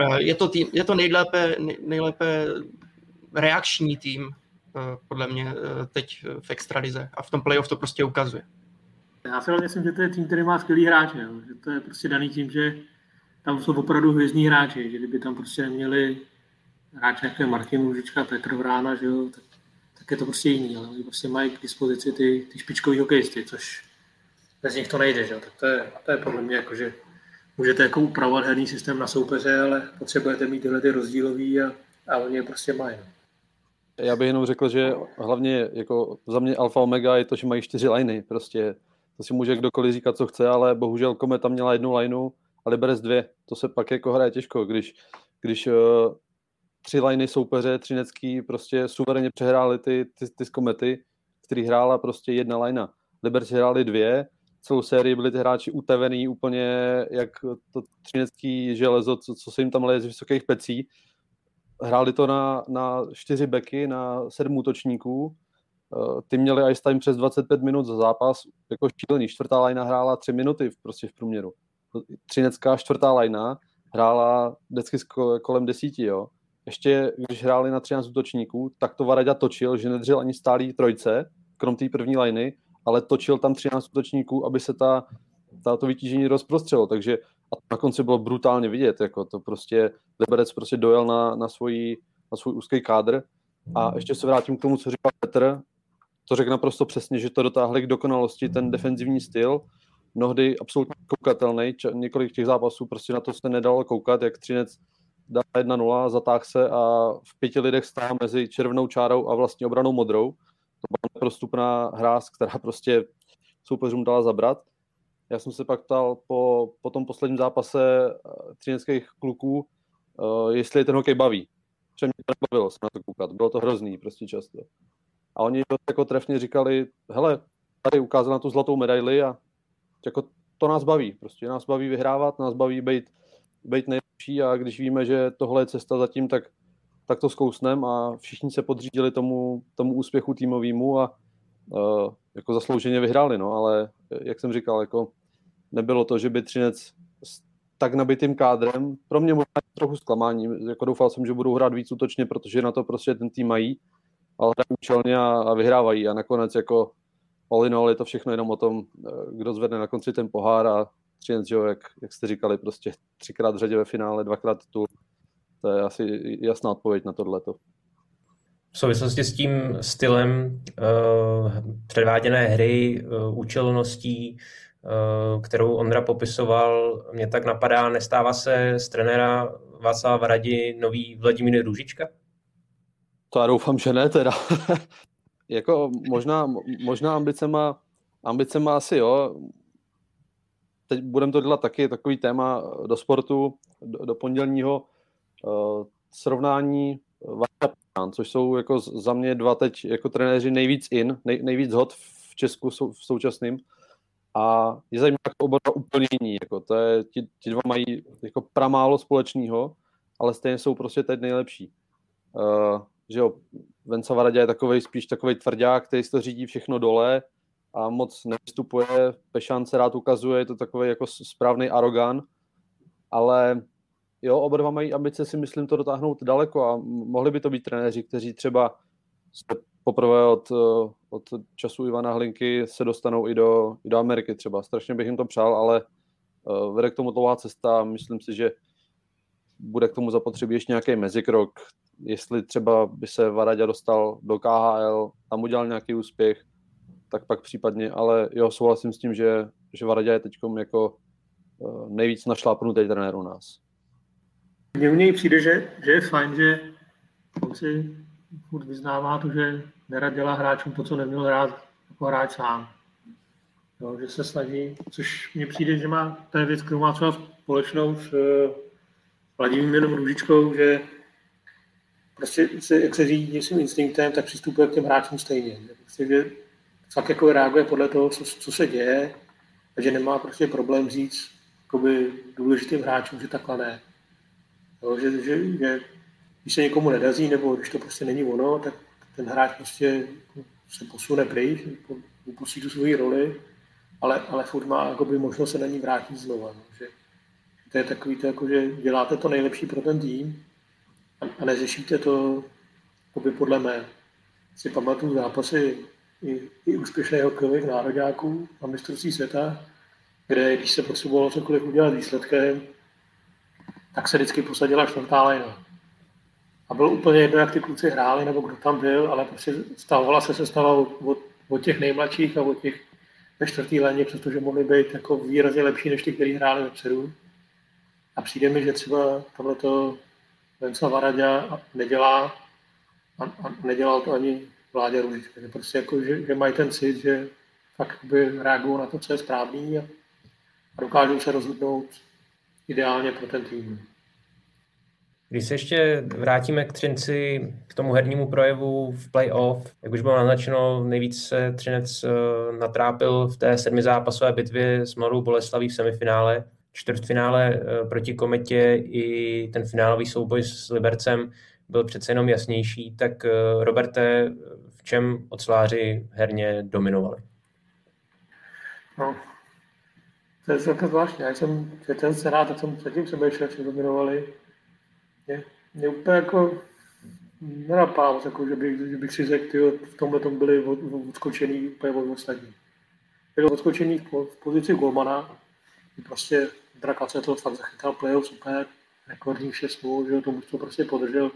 eh, je to, tým, je to nejlépe, nejlépe reakční tým podle mě teď v extralize a v tom playoff to prostě ukazuje. Já si myslím, že to je tým, který má skvělý hráče, že to je prostě daný tím, že tam jsou opravdu hvězdní hráči, že kdyby tam prostě neměli hráče jako je Martin Růžička, Petr Vrána, že jo, tak, tak, je to prostě jiný, ale oni prostě mají k dispozici ty, ty špičkový hokejisty, což bez nich to nejde, že jo, tak to je, to je podle mě jako, že můžete jako upravovat herní systém na soupeře, ale potřebujete mít tyhle ty rozdílový a, a oni je prostě mají. No. Já bych jenom řekl, že hlavně jako za mě alfa omega je to, že mají čtyři liny. Prostě to si může kdokoliv říkat, co chce, ale bohužel Kometa měla jednu lineu a Liberec dvě. To se pak jako hraje těžko, když, když uh, tři liny soupeře třinecký prostě suverénně přehráli ty, ty, ty komety, který hrála prostě jedna lajna. Liberci hráli dvě, celou sérii byli ty hráči utavený úplně jak to třinecký železo, co, co se jim tam leje z vysokých pecí. Hráli to na, na čtyři beky, na sedm útočníků. Eh, ty měli ice time přes 25 minut za zápas, jako šílený. Čtvrtá lajna hrála tři minuty v, prostě v průměru. Třinecká čtvrtá lajna hrála vždycky kolem desíti, jo ještě když hráli na 13 útočníků, tak to Varaďa točil, že nedržel ani stálý trojce, krom té první liny, ale točil tam 13 útočníků, aby se ta, ta to vytížení rozprostřelo, takže a na konci bylo brutálně vidět, jako to prostě Liberec prostě dojel na, na, svojí, na svůj úzký kádr. A ještě se vrátím k tomu, co říkal Petr, to řekl naprosto přesně, že to dotáhli k dokonalosti, ten defenzivní styl, mnohdy absolutně koukatelný, několik těch zápasů prostě na to se nedalo koukat, jak Třinec dá 1-0, zatáh se a v pěti lidech stál mezi červenou čárou a vlastně obranou modrou. To byla neprostupná hra, která prostě soupeřům dala zabrat. Já jsem se pak ptal po, po tom posledním zápase eh, třineckých kluků, uh, jestli je ten hokej baví. Protože mě to nebavilo se na to koukat, bylo to hrozný prostě často. A oni jako trefně říkali, hele, tady ukázal na tu zlatou medaili a jako to nás baví, prostě nás baví vyhrávat, nás baví být, být nej, lepší a když víme, že tohle je cesta zatím, tak, tak to zkousnem a všichni se podřídili tomu, tomu úspěchu týmovému a uh, jako zaslouženě vyhráli, no, ale jak jsem říkal, jako nebylo to, že by Třinec s tak nabitým kádrem, pro mě možná trochu zklamání, jako doufal jsem, že budou hrát víc útočně, protože na to prostě ten tým mají, ale hrají účelně a, a vyhrávají a nakonec jako all in all je to všechno jenom o tom, eh, kdo zvedne na konci ten pohár a Třinec, že jak, jak jste říkali, prostě třikrát v řadě ve finále, dvakrát tu. To je asi jasná odpověď na tohleto. V souvislosti s tím stylem uh, předváděné hry, uh, účelností, kterou Ondra popisoval, mě tak napadá, nestává se z trenéra Václava Varadi nový Vladimír Růžička? To já doufám, že ne teda. jako možná, možná ambice má, ambice má asi jo. Teď budeme to dělat taky takový téma do sportu, do, do pondělního uh, srovnání což jsou jako za mě dva teď jako trenéři nejvíc in, nej, nejvíc hot v Česku sou, v současným. A je zajímavé, jak oba úplně jiní. Jako to je, ti, ti dva mají jako pramálo společného, ale stejně jsou prostě teď nejlepší. Uh, že jo, Venca Varadě je takový spíš takový tvrdák, který si to řídí všechno dole a moc nevystupuje, Pešán se rád ukazuje, je to takový jako správný arogan, ale jo, oba dva mají ambice si myslím to dotáhnout daleko a mohli by to být trenéři, kteří třeba se poprvé od, od času Ivana Hlinky se dostanou i do, i do Ameriky třeba. Strašně bych jim to přál, ale uh, vede k tomu dlouhá cesta. Myslím si, že bude k tomu zapotřebí ještě nějaký mezikrok. Jestli třeba by se Varadě dostal do KHL, tam udělal nějaký úspěch, tak pak případně, ale jo, souhlasím s tím, že, že Varadě je teď jako uh, nejvíc našlápnutý trenér u nás. Mně u něj přijde, že, že je fajn, že on si furt vyznává to, že nerad dělá hráčům to, co neměl rád jako hráč sám. Jo, že se snaží, což mně přijde, že má, je věc, kterou má třeba společnou s uh, Vladimírem Růžičkou, že prostě se, jak se řídí svým instinktem, tak přistupuje k těm hráčům stejně. Prostě, že fakt jako reaguje podle toho, co, co se děje, a že nemá prostě problém říct jakoby, důležitým hráčům, že takhle ne. Jo, že, že, že, když se někomu nedaří, nebo když to prostě není ono, tak ten hráč prostě se posune pryč, upustí tu svoji roli, ale, ale furt má jakoby, možnost se na ní vrátit znova. No, že, to je takový to, jako, že děláte to nejlepší pro ten tým a, a neřešíte to jakoby, podle mé. Si pamatuju zápasy i, i úspěšných hokejových nároďáků a mistrovství světa, kde když se potřebovalo cokoliv udělat výsledkem, tak se vždycky posadila čtvrtá lejna. A bylo úplně jedno, jak ty kluci hráli, nebo kdo tam byl, ale prostě stavovala se sestava od, od, od těch nejmladších a od těch ve čtvrtý léně, přestože mohli být jako výrazně lepší než ty, kteří hráli vepředu. A přijde mi, že třeba tohleto Venca Varadě nedělá a, a nedělal to ani vládě Růžička. Že prostě jako, že, že mají ten cit, že tak by reagují na to, co je správný a, a dokážou se rozhodnout ideálně pro ten tým. Když se ještě vrátíme k Třinci, k tomu hernímu projevu v playoff, jak už bylo naznačeno, nejvíc se Třinec eh, natrápil v té sedmizápasové bitvě s Mladou Boleslaví v semifinále. Čtvrtfinále eh, proti Kometě i ten finálový souboj s Libercem byl přece jenom jasnější. Tak eh, Roberte, čem oceláři herně dominovali? No, to je celkem zvláštní. Já jsem ten senát, tak jsem předtím přemýšlel, jak dominovali. Mě, mě úplně jako nenapadá jako, že, bych, že bych si řekl, tyjo, v tomhle tom byli od, odskočený úplně od ostatní. Byl odskočený v, v pozici golmana, prostě Drakace to fakt zachytal playoff super, rekordní 6 že to to prostě podržel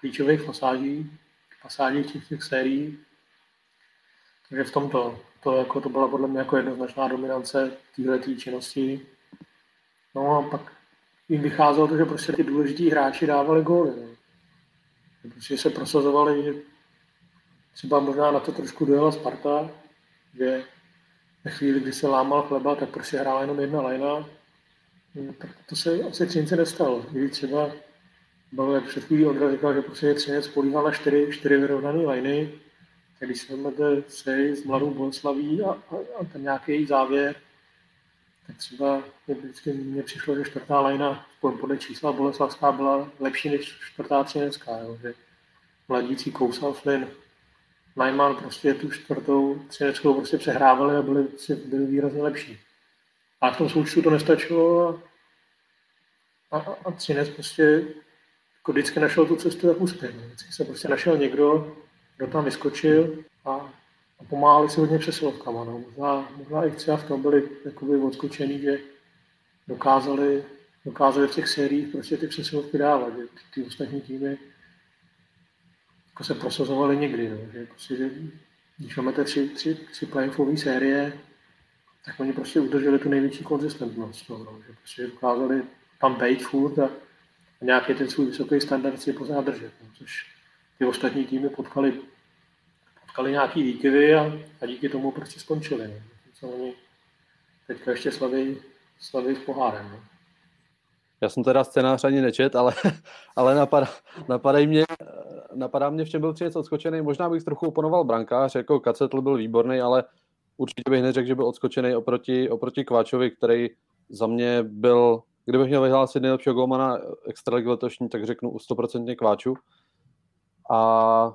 klíčových pasáží, pasáží těch, těch sérií. Takže v tomto to, jako, to byla podle mě jako jednoznačná dominance téhle činnosti. No a pak jim vycházelo to, že prostě ty důležitý hráči dávali góly. No. Prostě se prosazovali, že třeba možná na to trošku dojela Sparta, že ve chvíli, kdy se lámal chleba, tak prostě hrála jenom jedna lajna. No, to se asi Třince nestalo. Když třeba byl před chvílí Ondra říkal, že prostě Třinec políval na čtyři, čtyři vyrovnané lajny, když jsme vezmete sérii s Mladou Boleslaví a, a, a ten nějaký závěr, tak třeba mě vždycky mně přišlo, že čtvrtá lajna podle čísla Boleslavská byla lepší než čtvrtá třinecká, jo, že mladící Kousal, Flynn, Najman prostě tu čtvrtou třineckou prostě přehrávali a byli, byli výrazně lepší. A v tom součtu to nestačilo a, a, a Třinec prostě jako vždycky našel tu cestu, jak uspět. Vždycky se prostě našel někdo, kdo tam vyskočil a, a pomáhali si hodně přesilovkama. No. Možná, možná i třeba v tom byli jakoby odskočený, že dokázali, dokázali v těch sériích prostě ty přesilovky dávat, že ty, ty ostatní týmy jako se prosazovaly někdy. No. Že prostě, že, když máme tři, tři, tři playoffové série, tak oni prostě udrželi tu největší konzistentnost. No, no, že prostě dokázali tam být furt a, a nějaký ten svůj vysoký standard si pořád držet. No, což ty ostatní týmy potkali, potkali nějaký výkyvy a, a díky tomu prostě skončili. No. Co oni teďka ještě slaví, slaví s pohárem. No. Já jsem teda scénář ani nečet, ale, ale napadá, napadají mě, napadá mě, v čem byl přinec odskočený. Možná bych trochu oponoval brankář, jako Kacetl byl výborný, ale určitě bych neřekl, že byl odskočený oproti, oproti Kváčovi, který za mě byl, kdybych měl vyhlásit nejlepšího golmana extraligy letošní, tak řeknu 100% Kváču. A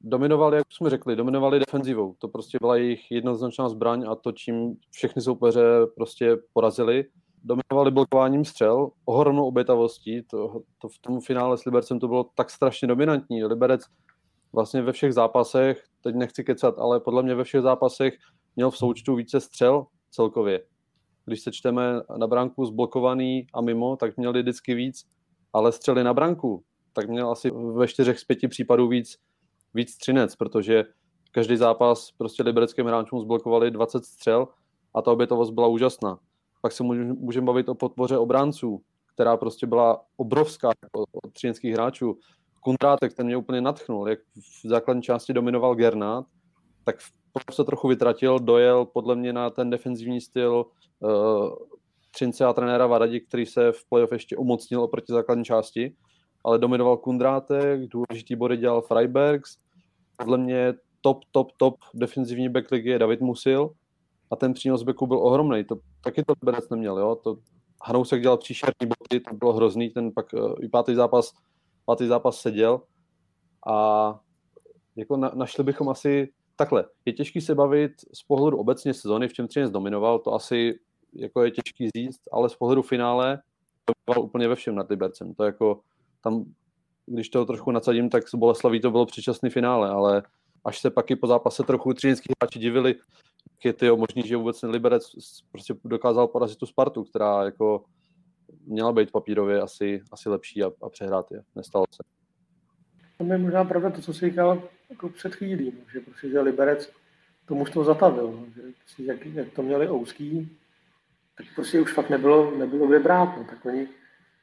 dominovali, jak jsme řekli, dominovali defenzivou. To prostě byla jejich jednoznačná zbraň a to, čím všechny soupeře prostě porazili dominovali blokováním střel, ohromnou obětavostí, to, to v tom finále s Libercem to bylo tak strašně dominantní. Liberec vlastně ve všech zápasech, teď nechci kecat, ale podle mě ve všech zápasech měl v součtu více střel celkově. Když se čteme na branku zblokovaný a mimo, tak měli vždycky víc, ale střely na branku, tak měl asi ve čtyřech z pěti případů víc, víc třinec, protože každý zápas prostě libereckým hráčům zblokovali 20 střel a ta obětovost byla úžasná. Pak se můžeme bavit o podpoře obránců, která prostě byla obrovská od třineckých hráčů. Kundrátek, ten mě úplně natchnul, jak v základní části dominoval Gernát, tak se trochu vytratil, dojel podle mě na ten defenzivní styl uh, Třince a trenéra Varadi, který se v playoff ještě umocnil oproti základní části, ale dominoval Kundrátek, důležitý body dělal Freibergs, podle mě top, top, top defenzivní back je David Musil, a ten přínos beku byl ohromný. To taky to Liberec neměl, jo. To Hanousek dělal příšerný boty, to bylo hrozný, ten pak uh, i pátý zápas, pátý zápas seděl a jako na, našli bychom asi takhle. Je těžký se bavit z pohledu obecně sezony, v čem Třinec dominoval, to asi jako je těžký říct, ale z pohledu finále dominoval úplně ve všem nad Libercem. To jako tam, když to trošku nadsadím, tak s Boleslaví to bylo předčasný finále, ale až se pak i po zápase trochu třinecký hráči divili, je to možný, že vůbec Liberec prostě dokázal porazit tu Spartu, která jako měla být papírově asi, asi lepší a, a přehrát je. Nestalo se. To je možná pravda to, co jsi říkal jako před chvílí, no, že prostě, že Liberec to mužstvo zatavil, no, že prostě, jak, jak, to měli ouský, tak prostě už fakt nebylo, nebylo kde brát. No, tak oni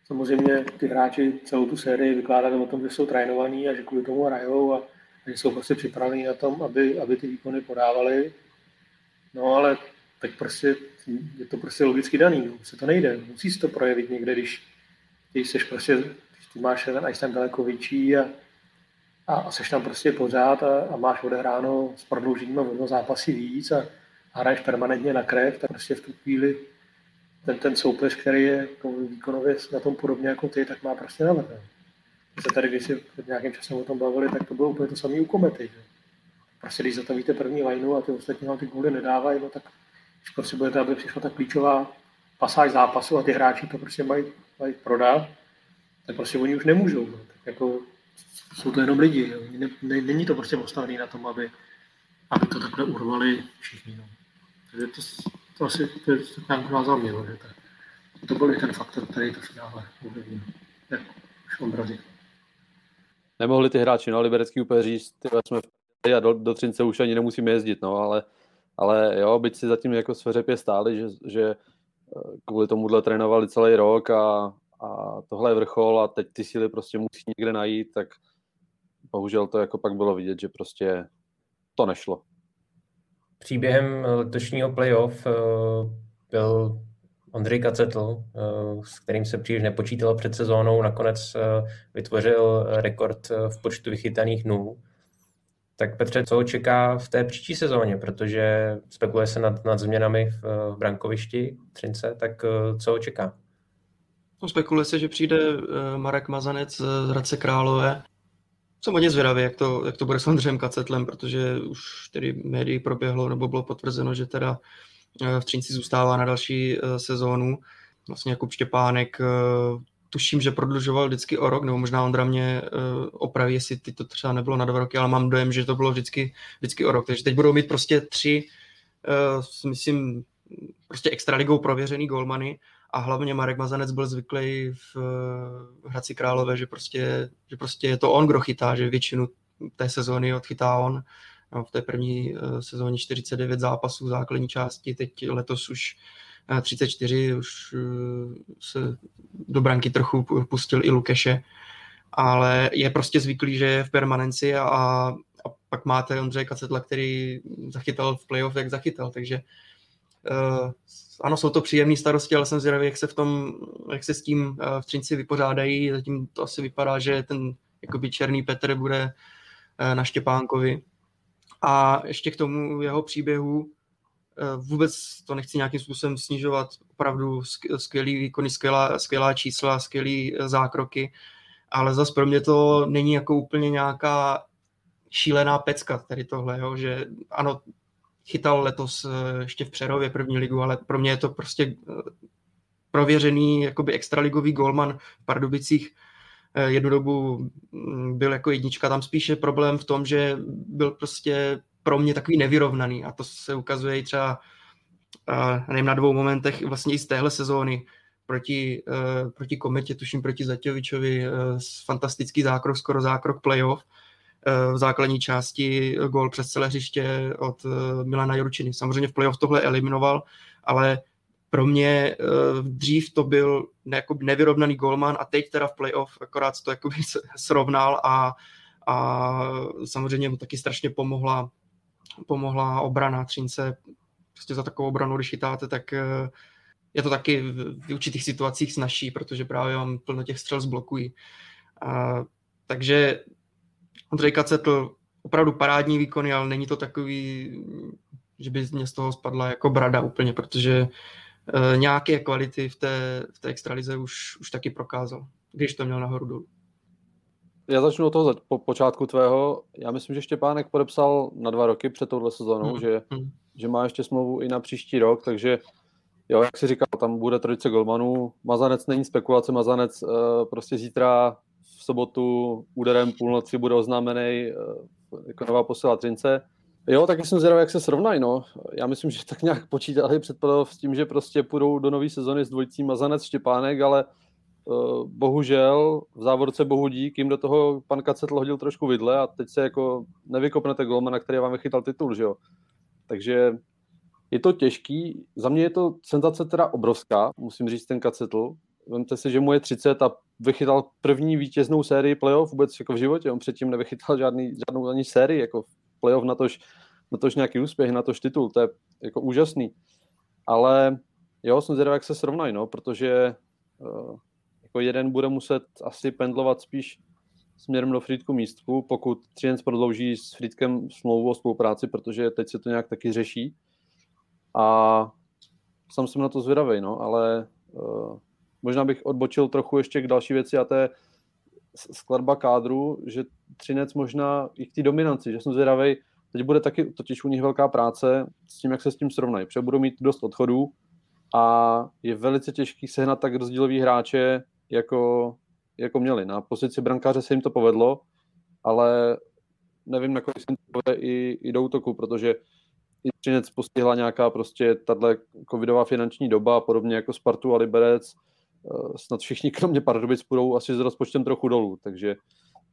samozřejmě ty hráči celou tu sérii vykládali o tom, že jsou trénovaní a že kvůli tomu hrajou a, a že jsou prostě připraveni na tom, aby, aby ty výkony podávali No ale tak prostě je to prostě logicky daný, no. se to nejde, musí se to projevit někde, když, když seš prostě, když ty máš ten ice tam daleko větší a, a, a seš tam prostě pořád a, a máš odehráno s prodloužením a vodno zápasy víc a, a hraješ permanentně na krev, tak prostě v tu chvíli ten, ten soupeř, který je jako výkonově na tom podobně jako ty, tak má prostě navrh. My se tady, si před nějakým časem o tom bavili, tak to bylo úplně to samé u komety. Že? prostě když zatavíte první lineu a ty ostatní vám ty góly nedávají, no tak když potřebujete, aby přišla ta klíčová pasáž zápasu a ty hráči to prostě mají, mají prodat, tak prostě oni už nemůžou. No. Tak jako jsou to jenom lidi. Jo. Ne, ne, není to prostě postavený na tom, aby, aby to takhle urvali všichni. No. Takže to, to asi to je nějak ukázal mě, no, že to, to byl ten faktor, který to finále ovlivnil. Jak už. Nemohli ty hráči, no, liberecký úplně říct, ty jsme a do, do Třince už ani nemusíme jezdit, no, ale, ale jo, byť si zatím jako sveřepě stáli, že, že eh, kvůli tomuhle trénovali celý rok a, a tohle je vrchol a teď ty síly prostě musí někde najít, tak bohužel to jako pak bylo vidět, že prostě to nešlo. Příběhem letošního playoff eh, byl Ondřej Kacetl, eh, s kterým se příliš nepočítalo před sezónou, nakonec vytvořil rekord v počtu vychytaných nul. Tak Petře, co čeká v té příští sezóně, protože spekuluje se nad, nad změnami v, v brankovišti Třince, tak eh, co čeká? No, spekuluje se, že přijde eh, Marek Mazanec z Hradce Králové. Jsem hodně zvědavý, jak to, jak to bude s Ondřejem Kacetlem, protože už tedy médií proběhlo nebo bylo potvrzeno, že teda eh, v Třinci zůstává na další sezónu. Vlastně Jakub Štěpánek tuším, že prodlužoval vždycky o rok, nebo možná Ondra mě opraví, jestli ty to třeba nebylo na dva roky, ale mám dojem, že to bylo vždycky, vždycky o rok. Takže teď budou mít prostě tři, myslím, prostě extraligou prověřený golmany a hlavně Marek Mazanec byl zvyklý v, v Hradci Králové, že prostě, že prostě je to on, kdo chytá, že většinu té sezóny odchytá on. No, v té první uh, sezóně 49 zápasů v základní části, teď letos už 34, už uh, se do branky trochu pustil i Lukeše, ale je prostě zvyklý, že je v permanenci a, a pak máte Ondřeje Kacetla, který zachytal v playoff, jak zachytal, takže uh, ano, jsou to příjemné starosti, ale jsem zvědavý, jak se v tom, jak se s tím uh, v Třinci vypořádají. Zatím to asi vypadá, že ten jakoby černý Petr bude uh, na Štěpánkovi. A ještě k tomu jeho příběhu, vůbec to nechci nějakým způsobem snižovat, opravdu skvělý výkony, skvělá, skvělá čísla, skvělý zákroky, ale zase pro mě to není jako úplně nějaká šílená pecka tady tohle, jo, že ano, chytal letos eh, ještě v Přerově první ligu, ale pro mě je to prostě eh, prověřený jakoby extraligový golman v Pardubicích. Eh, jednu dobu mm, byl jako jednička, tam spíše problém v tom, že byl prostě pro mě takový nevyrovnaný a to se ukazuje i třeba nevím, na dvou momentech vlastně i z téhle sezóny proti, proti Kometě, tuším proti Zatěvičovi, fantastický zákrok, skoro zákrok playoff v základní části gol přes celé hřiště od eh, Milana Jurčiny. Samozřejmě v playoff tohle eliminoval, ale pro mě eh, dřív to byl jako nevyrovnaný golman a teď teda v playoff akorát to jakoby srovnal a, a samozřejmě mu taky strašně pomohla, pomohla obrana Třince. Prostě za takovou obranu, když chytáte, tak je to taky v určitých situacích snažší, protože právě vám plno těch střel zblokují. A, takže Ondřej Kacetl opravdu parádní výkony, ale není to takový, že by mě z toho spadla jako brada úplně, protože uh, nějaké kvality v té, v té extralize už, už taky prokázal, když to měl nahoru dolů. Já začnu od toho po počátku tvého. Já myslím, že Štěpánek podepsal na dva roky před touhle sezónou, hmm. Že, hmm. že má ještě smlouvu i na příští rok, takže jo, jak si říkal, tam bude trojice golmanů. Mazanec není spekulace, Mazanec uh, prostě zítra sobotu úderem půlnoci bude oznámený eh, jako nová posila Trince. Jo, tak jsem zvědavý, jak se srovnají, no. Já myslím, že tak nějak počítali před s tím, že prostě půjdou do nové sezony s dvojicí Mazanec Štěpánek, ale uh, bohužel v závorce bohu dík jim do toho pan Kacetl hodil trošku vidle a teď se jako nevykopnete golmana, který vám vychytal titul, že jo. Takže je to těžký. Za mě je to senzace teda obrovská, musím říct ten Kacetl. Vemte si, že mu je 30 a vychytal první vítěznou sérii playoff vůbec jako v životě. On předtím nevychytal žádný, žádnou ani sérii jako playoff na tož, na tož nějaký úspěch, na tož titul. To je jako úžasný. Ale jo, jsem zvědavý, jak se srovnají, no, protože uh, jako jeden bude muset asi pendlovat spíš směrem do Frýdku místku, pokud Třinec prodlouží s Frýdkem smlouvu o spolupráci, protože teď se to nějak taky řeší. A sám jsem na to zvědavý, no, ale uh, Možná bych odbočil trochu ještě k další věci a to je skladba kádru, že Třinec možná i k té dominanci, že jsem zvědavý, teď bude taky totiž u nich velká práce s tím, jak se s tím srovnají, protože budou mít dost odchodů a je velice těžký sehnat tak rozdílový hráče, jako, jako měli. Na pozici brankáře se jim to povedlo, ale nevím, nakolik se jim to povede i, i do útoku, protože i Třinec postihla nějaká prostě tahle covidová finanční doba, podobně jako Spartu a Liberec, snad všichni kromě Pardubic půjdou asi s rozpočtem trochu dolů, takže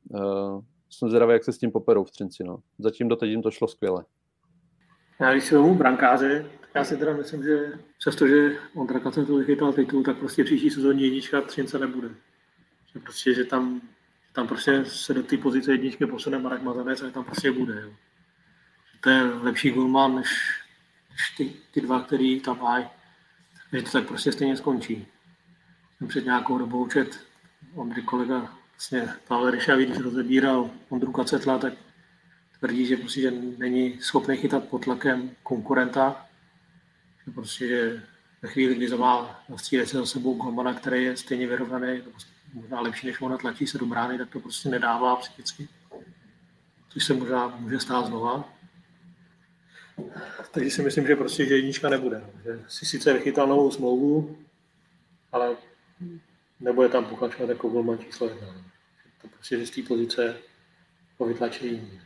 uh, jsem zvědavý, jak se s tím poperou v Třinci. No. Zatím do jim to šlo skvěle. Já když si vezmu brankáře, já si teda myslím, že přestože Ondra Kacen to vychytal titul, tak prostě příští sezóní jednička Třince nebude. Že prostě, že tam, tam prostě se do té pozice jedničky posune Marek Mazanec a tam prostě bude. Jo. To je lepší golman než, než ty, ty dva, který tam mají. Že to tak prostě stejně skončí jsem před nějakou dobou čet, Ondry kolega, vlastně Pavel Ryšavý, když rozebíral Ondru Kacetla, tak tvrdí, že prostě že není schopný chytat pod tlakem konkurenta, že prostě, že ve chvíli, kdy má střílet se za sebou golmana, který je stejně vyrovnaný, možná lepší, než ona tlačí se do brány, tak to prostě nedává psychicky. Což se možná může stát znova. Takže si myslím, že prostě že jednička nebude. Že si sice vychytal novou smlouvu, ale nebude tam pokračovat jako golman číslo jedna. To prostě z té pozice po vytlačení.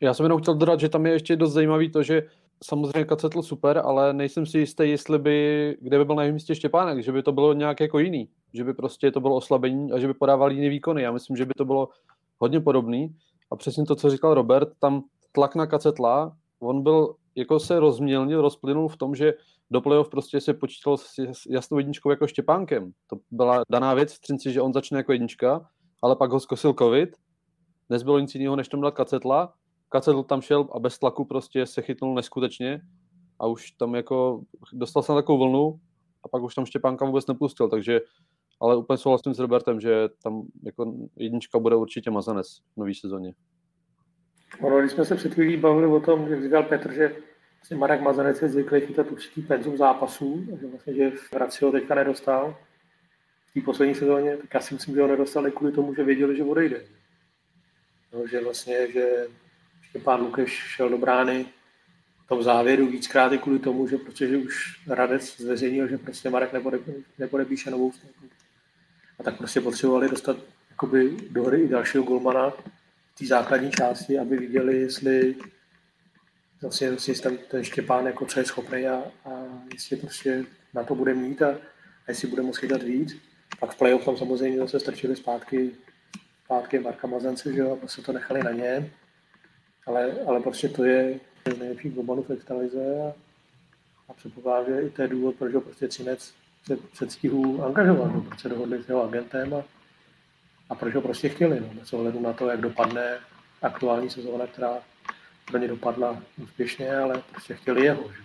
Já jsem jenom chtěl dodat, že tam je ještě dost zajímavý to, že samozřejmě Kacetl super, ale nejsem si jistý, jestli by, kde by byl na jeho místě Štěpánek, že by to bylo nějak jako jiný, že by prostě to bylo oslabení a že by podával jiný výkony. Já myslím, že by to bylo hodně podobný a přesně to, co říkal Robert, tam tlak na Kacetla, on byl, jako se rozmělnil, rozplynul v tom, že do playoff prostě se počítal s jasnou jedničkou jako Štěpánkem. To byla daná věc v Třinci, že on začne jako jednička, ale pak ho zkosil covid, nezbylo nic jiného, než tomu dát Kacetla. Kacetl tam šel a bez tlaku prostě se chytnul neskutečně a už tam jako dostal se na takovou vlnu a pak už tam Štěpánka vůbec nepustil, takže ale úplně souhlasím s Robertem, že tam jako jednička bude určitě mazanec v nový sezóně. Ono, když jsme se před chvílí bavili o tom, jak říkal Petr, že vlastně Marek Mazanec je zvyklý chytat určitý penzum zápasů, že vlastně, že v ho teďka nedostal v té poslední sezóně, tak já si myslím, že ho nedostali kvůli tomu, že věděli, že odejde. No, že vlastně, že Štěpán Lukeš šel do brány v tom závěru víckrát i kvůli tomu, že prostě, že už Radec zveřejnil, že prostě Marek nepode, píše novou stavku. A tak prostě potřebovali dostat jakoby, do hry i dalšího golmana té základní části, aby viděli, jestli vlastně, jestli tam ten Štěpán jako co je schopný a, a jestli prostě na to bude mít a, a jestli bude moct chytat víc. Pak v playoff tam samozřejmě zase strčili zpátky, zpátky Marka Mazance, že jo, a prostě to nechali na ně. Ale, ale prostě to je nejlepší globalu v a, a předpokládám, že i to je důvod, proč ho prostě Cinec se předstihu angažoval, proč se dohodli s jeho agentem a, a proč ho prostě chtěli, no, bez ohledu na to, jak dopadne aktuální sezóna, která pro ně dopadla úspěšně, ale prostě chtěli jeho. Že?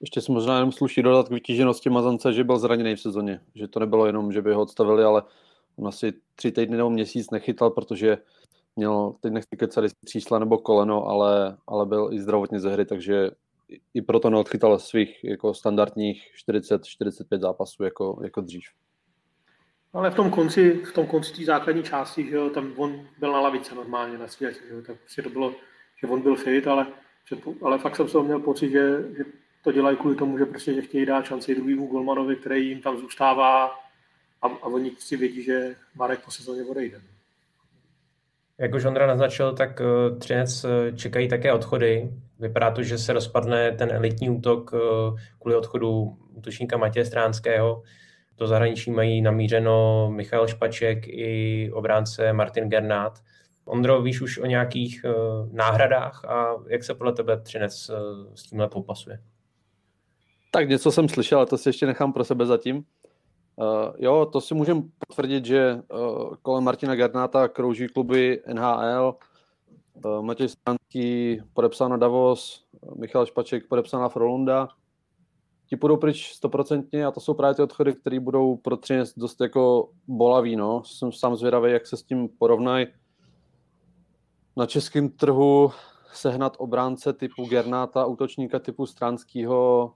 Ještě si možná jenom sluší dodat k vytíženosti Mazance, že byl zraněný v sezóně. Že to nebylo jenom, že by ho odstavili, ale on asi tři týdny nebo měsíc nechytal, protože měl, teď nechci kecat, třísla nebo koleno, ale, ale byl i zdravotně ze hry, takže i proto neodchytal svých jako standardních 40-45 zápasů jako, jako dřív. Ale v tom konci, v tom konci té základní části, že jo, tam on byl na lavice normálně na světě, že jo, tak prostě to bylo, že on byl fit, ale, ale fakt jsem se měl pocit, že, že to dělají kvůli tomu, že prostě že chtějí dát šanci druhému golmanovi, který jim tam zůstává a, a oni si vědí, že Marek po sezóně odejde. Jak už Ondra naznačil, tak uh, Třinec uh, čekají také odchody. Vypadá to, že se rozpadne ten elitní útok uh, kvůli odchodu útočníka Matěje Stránského. Do zahraničí mají namířeno Michal Špaček i obránce Martin Gernát. Ondro, víš už o nějakých uh, náhradách a jak se podle tebe Třinec uh, s tímhle popasuje? Tak něco jsem slyšel, ale to si ještě nechám pro sebe zatím. Uh, jo, to si můžeme potvrdit, že uh, kolem Martina Garnáta krouží kluby NHL, uh, Matěj podepsal na Davos, Michal Špaček podepsal na Frolunda. Ti půjdou pryč stoprocentně a to jsou právě ty odchody, které budou pro Třinec dost jako bolavý. No. Jsem sám zvědavý, jak se s tím porovnají. Na českém trhu sehnat obránce typu Gernáta, útočníka typu Stranského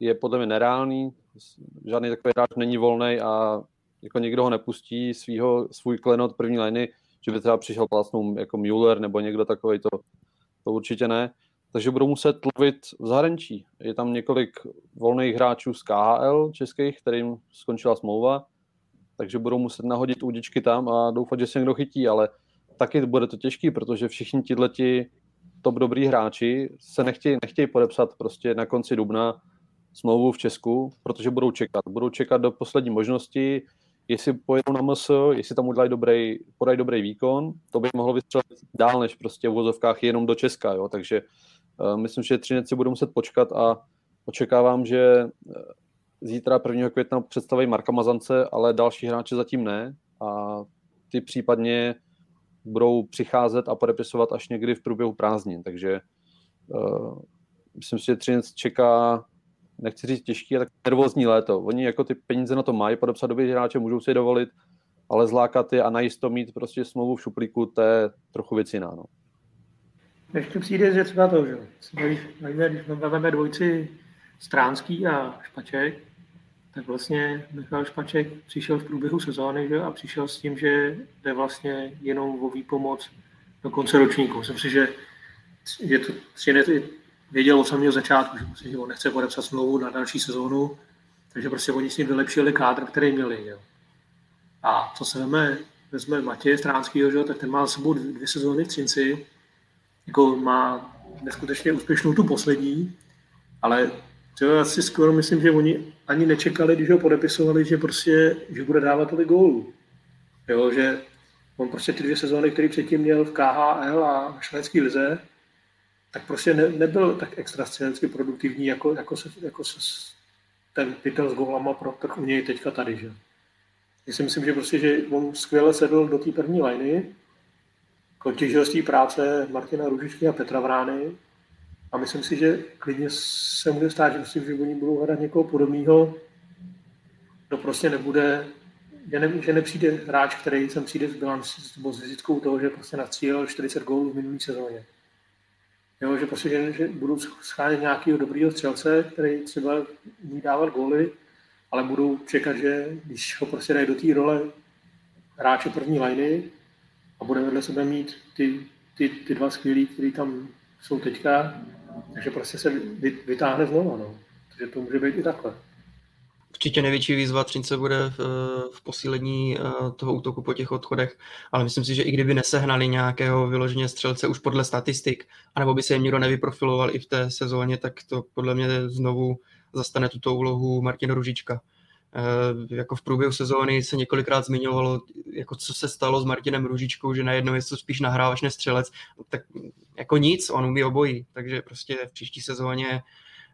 je podle mě nereálný žádný takový hráč není volný a jako někdo ho nepustí svýho, svůj klenot první liny, že by třeba přišel plasnou jako Müller nebo někdo takový, to, to určitě ne. Takže budou muset lovit v zahraničí. Je tam několik volných hráčů z KHL českých, kterým skončila smlouva, takže budou muset nahodit údičky tam a doufat, že se někdo chytí, ale taky bude to těžký, protože všichni tihleti top dobrý hráči se nechtějí, nechtějí podepsat prostě na konci dubna smlouvu v Česku, protože budou čekat. Budou čekat do poslední možnosti, jestli pojedou na MS, jestli tam udělají dobrý, podají dobrý výkon, to by mohlo vystřelit dál než prostě v vozovkách jenom do Česka, jo? takže uh, myslím, že Třineci budou muset počkat a očekávám, že eh, zítra 1. května představí Marka Mazance, ale další hráče zatím ne a ty případně budou přicházet a podepisovat až někdy v průběhu prázdnin, takže uh, myslím si, že Třinec čeká nechci říct těžký, ale tak nervózní léto. Oni jako ty peníze na to mají, podepsat dobrý hráče, můžou si dovolit, ale zlákat je a najisto mít prostě smlouvu v šuplíku, to je trochu věc jiná. No. Ještě přijde, že třeba to, že když, když vezmeme dvojci Stránský a Špaček, tak vlastně Michal Špaček přišel v průběhu sezóny že, a přišel s tím, že jde vlastně jenom o výpomoc do konce ročníku. Myslím si, že je to, věděl od samého začátku, že, prostě, že on nechce podepsat smlouvu na další sezónu, takže prostě oni s ním vylepšili kádr, který měli. Jo. A co se veme, vezme Matěje Stránskýho, že, tak ten má za sebou dvě sezóny v Třinci, jako má neskutečně úspěšnou tu poslední, ale to já si skoro myslím, že oni ani nečekali, když ho podepisovali, že prostě, že bude dávat tolik gólů. Jo, že on prostě ty dvě sezóny, které předtím měl v KHL a švédské lize, tak prostě ne, nebyl tak extra produktivní, jako, jako, se, jako se ten pytel s gólama pro trh u něj teďka tady. Že? Já si myslím, že prostě, že on skvěle sedl do té první liny, té práce Martina Ružičky a Petra Vrány a myslím si, že klidně se může stát, že, prostě, že oni budou hledat někoho podobného, kdo prostě nebude, že, ne, že nepřijde hráč, který sem přijde s bilancí s vizitkou toho, že prostě nastřílel 40 gólů v minulý sezóně. Jo, že prostě, že, že budou schánět nějakého dobrého střelce, který třeba umí dávat góly, ale budou čekat, že když ho prostě dají do té role hráče první liny a bude vedle sebe mít ty, ty, ty dva skvělí, kteří tam jsou teďka, takže prostě se vytáhne znovu. No. Takže to může být i takhle. Určitě největší výzva Třince bude v, v posílení eh, toho útoku po těch odchodech, ale myslím si, že i kdyby nesehnali nějakého vyloženě střelce už podle statistik, anebo by se jim nikdo nevyprofiloval i v té sezóně, tak to podle mě znovu zastane tuto úlohu Martin Ružička. E, jako v průběhu sezóny se několikrát zmiňovalo, jako co se stalo s Martinem Ružičkou, že najednou je to spíš nahrávač než střelec, tak jako nic, on umí obojí, takže prostě v příští sezóně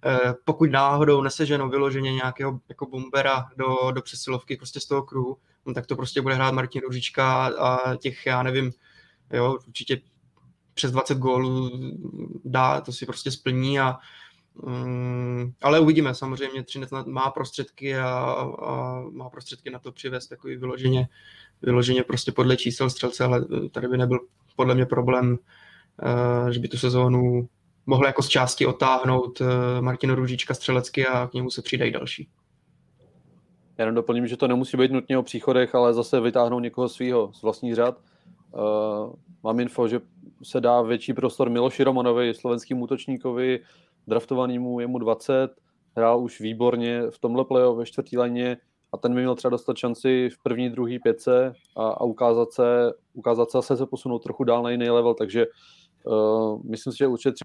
Eh, pokud náhodou neseženou vyloženě nějakého jako bombera do, do přesilovky prostě z toho kruhu, no, tak to prostě bude hrát Martin Ružička a těch, já nevím, jo, určitě přes 20 gólů dá, to si prostě splní a um, ale uvidíme, samozřejmě Třinec má prostředky a, a má prostředky na to přivést takový vyloženě, vyloženě prostě podle čísel střelce, ale tady by nebyl podle mě problém, uh, že by tu sezónu mohl jako z části otáhnout eh, Martin Růžička střelecky a k němu se přidají další. Já jenom doplním, že to nemusí být nutně o příchodech, ale zase vytáhnout někoho svého z vlastních řad. Uh, mám info, že se dá větší prostor Miloši Romanovi, slovenským útočníkovi, draftovanému jemu 20, hrál už výborně v tomhle playoff ve čtvrtý léně a ten by měl třeba dostat šanci v první, druhý pětce a, a ukázat, se, ukázat se zase se posunout trochu dál na jiný level, takže uh, myslím si, že určitě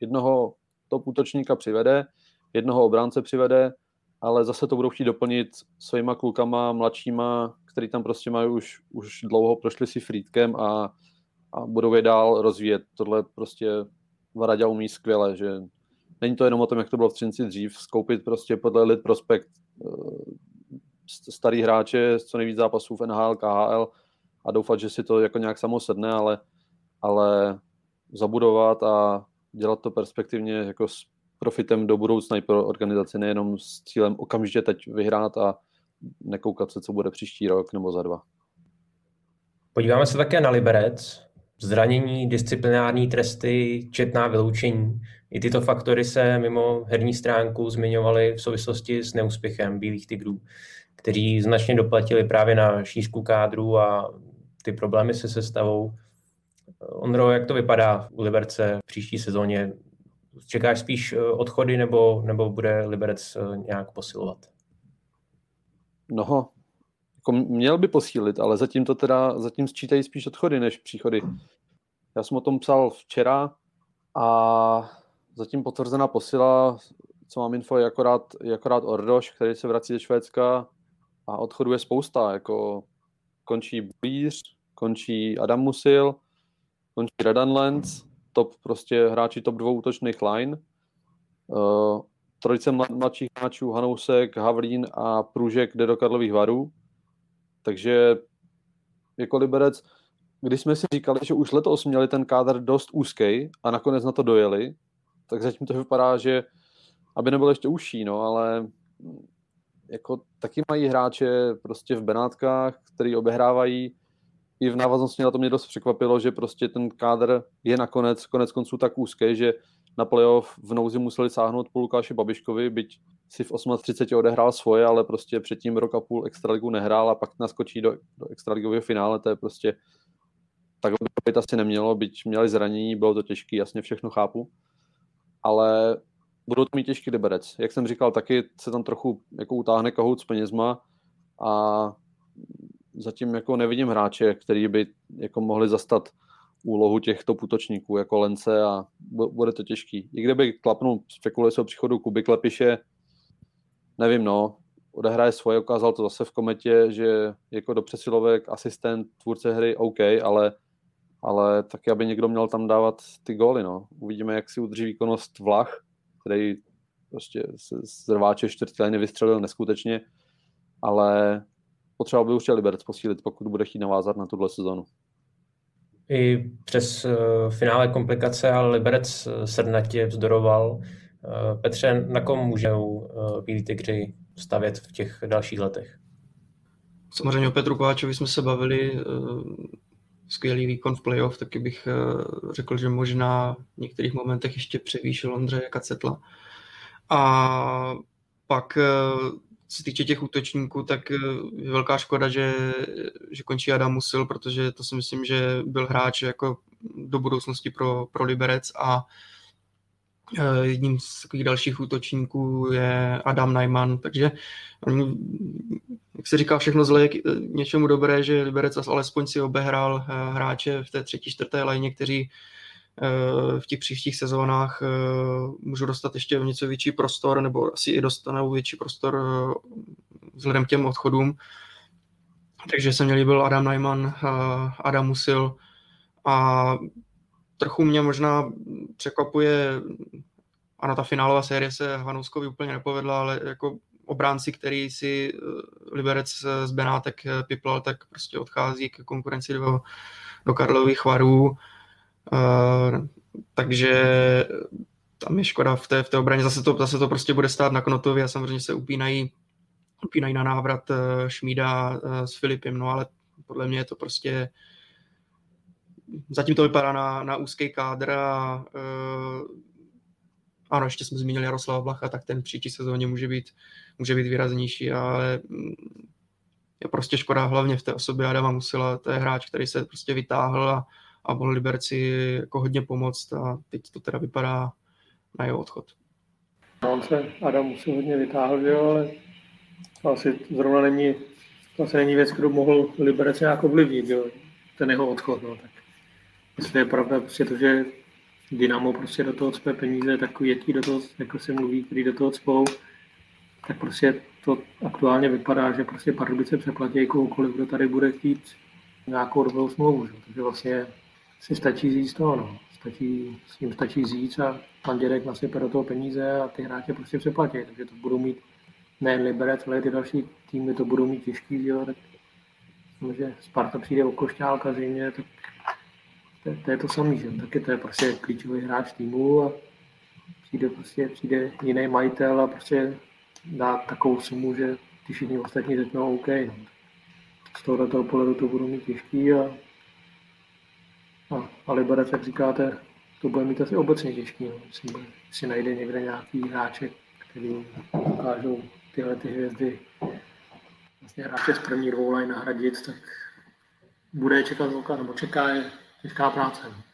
jednoho top útočníka přivede, jednoho obránce přivede, ale zase to budou chtít doplnit svýma klukama, mladšíma, který tam prostě mají už, už dlouho, prošli si frýdkem a, a budou je dál rozvíjet. Tohle prostě Varadě umí skvěle, že není to jenom o tom, jak to bylo v Třinci dřív, skoupit prostě podle lid prospekt eh, starý hráče, co nejvíc zápasů v NHL, KHL a doufat, že si to jako nějak samo sedne, ale, ale zabudovat a dělat to perspektivně jako s profitem do budoucna i pro organizaci, nejenom s cílem okamžitě teď vyhrát a nekoukat se, co bude příští rok nebo za dva. Podíváme se také na Liberec. Zranění, disciplinární tresty, četná vyloučení. I tyto faktory se mimo herní stránku zmiňovaly v souvislosti s neúspěchem Bílých tigrů, kteří značně doplatili právě na šířku kádru a ty problémy se sestavou. Ondro, jak to vypadá u Liberce v příští sezóně? Čekáš spíš eh, odchody nebo, nebo bude Liberec eh, nějak posilovat? No, jako měl by posílit, ale zatím to teda, zatím sčítají spíš odchody než příchody. Já jsem o tom psal včera a zatím potvrzená posila, co mám info, je akorát, je akorát Ordoš, který se vrací ze Švédska a odchodu je spousta, jako končí Blíř, končí Adam Musil, končí Redanlands, top prostě hráči top dvou útočných line. Uh, trojice mladších hráčů Hanousek, Havlín a Průžek jde do Karlových varů. Takže jako Liberec, když jsme si říkali, že už letos měli ten kádr dost úzký a nakonec na to dojeli, tak zatím to vypadá, že aby nebyl ještě užší, no, ale jako taky mají hráče prostě v Benátkách, který obehrávají. I v návaznosti na to mě dost překvapilo, že prostě ten kádr je nakonec konec konců tak úzký, že na playoff v nouzi museli sáhnout po Lukáši Babiškovi, byť si v 38 odehrál svoje, ale prostě předtím rok a půl extraligu nehrál a pak naskočí do, do extraligového finále, to je prostě tak by to asi nemělo, byť měli zranění, bylo to těžké, jasně všechno chápu, ale budou to mít těžký liberec. Jak jsem říkal, taky se tam trochu jako utáhne kahout s penězma a zatím jako nevidím hráče, který by jako mohli zastat úlohu těchto útočníků jako Lence a bude to těžký. I kdyby klapnul spekuluje se o příchodu Kuby Klepiše, nevím no, odehraje svoje, ukázal to zase v kometě, že jako do přesilovek, asistent, tvůrce hry OK, ale ale taky, aby někdo měl tam dávat ty góly, no. Uvidíme, jak si udrží výkonnost Vlach, který prostě z rváče čtvrtě vystřelil neskutečně, ale potřeba by určitě Liberec posílit, pokud bude chtít navázat na tuhle sezonu. I přes uh, finále komplikace, ale Liberec uh, srdnatě vzdoroval. Uh, Petře, na kom můžou uh, Bílí tygři stavět v těch dalších letech? Samozřejmě o Petru Kováčovi jsme se bavili, skvělý výkon v playoff, taky bych řekl, že možná v některých momentech ještě převýšil Ondřeje Kacetla. A pak co se týče těch útočníků, tak je velká škoda, že, že končí Adam Musil, protože to si myslím, že byl hráč jako do budoucnosti pro, pro Liberec a jedním z takových dalších útočníků je Adam Najman, takže jak se říká, všechno zle je k něčemu dobré, že Liberec alespoň si obehrál e, hráče v té třetí, čtvrté lajně, kteří Eh, v těch příštích sezónách eh, můžu dostat ještě něco větší prostor, nebo asi i dostanou větší prostor eh, vzhledem k těm odchodům. Takže se mě líbil Adam Najman, Adam Musil a trochu mě možná překvapuje, ano, ta finálová série se Hanouskovi úplně nepovedla, ale jako obránci, který si Liberec z Benátek piplal, tak prostě odchází k konkurenci do, do Karlových varů. Takže tam je škoda v té, v té obraně. Zase to, zase to prostě bude stát na Knotovi a samozřejmě se upínají, upínají na návrat Šmída s Filipem, no ale podle mě je to prostě zatím to vypadá na, na úzký kádr a uh, ano, ještě jsme zmínili Jaroslava Blacha, tak ten příští sezóně může být, může být výraznější, ale mm, je prostě škoda hlavně v té osobě Adama Musila, to je hráč, který se prostě vytáhl a a mohl Liberci jako hodně pomoct a teď to teda vypadá na jeho odchod. No, on se Adam musel hodně vytáhl, jo, ale asi zrovna není, to asi není věc, kterou mohl Liberec nějak ovlivnit, jo, ten jeho odchod, no, tak jestli je pravda prostě to, že Dynamo prostě do toho cpe peníze, takový jaký do toho, jako se mluví, který do toho cpou, tak prostě to aktuálně vypadá, že prostě Pardubice přeplatí kohokoliv, kdo tady bude chtít nějakou dobrou smlouvu. Že? Takže vlastně si stačí říct to, no. Stačí, s tím stačí říct a pan dědek nasype do toho peníze a ty hráče prostě přeplatí. Takže to budou mít nejen Liberec, ale ty další týmy to budou mít těžký, jo, tak že Sparta přijde o Košťálka zřejmě, tak to, to, je to samý, že? Taky to je prostě klíčový hráč týmu a přijde prostě přijde jiný majitel a prostě dá takovou sumu, že ty všichni ostatní řeknou OK. No. Z tohoto pohledu to budou mít těžký a a, a Liberec, jak říkáte, to bude mít asi obecně těžký. No. Myslím, si najde někde nějaký hráček, který dokážou tyhle ty hvězdy vlastně hráče z první dvou nahradit, tak bude čekat velká, nebo čeká je těžká práce. No.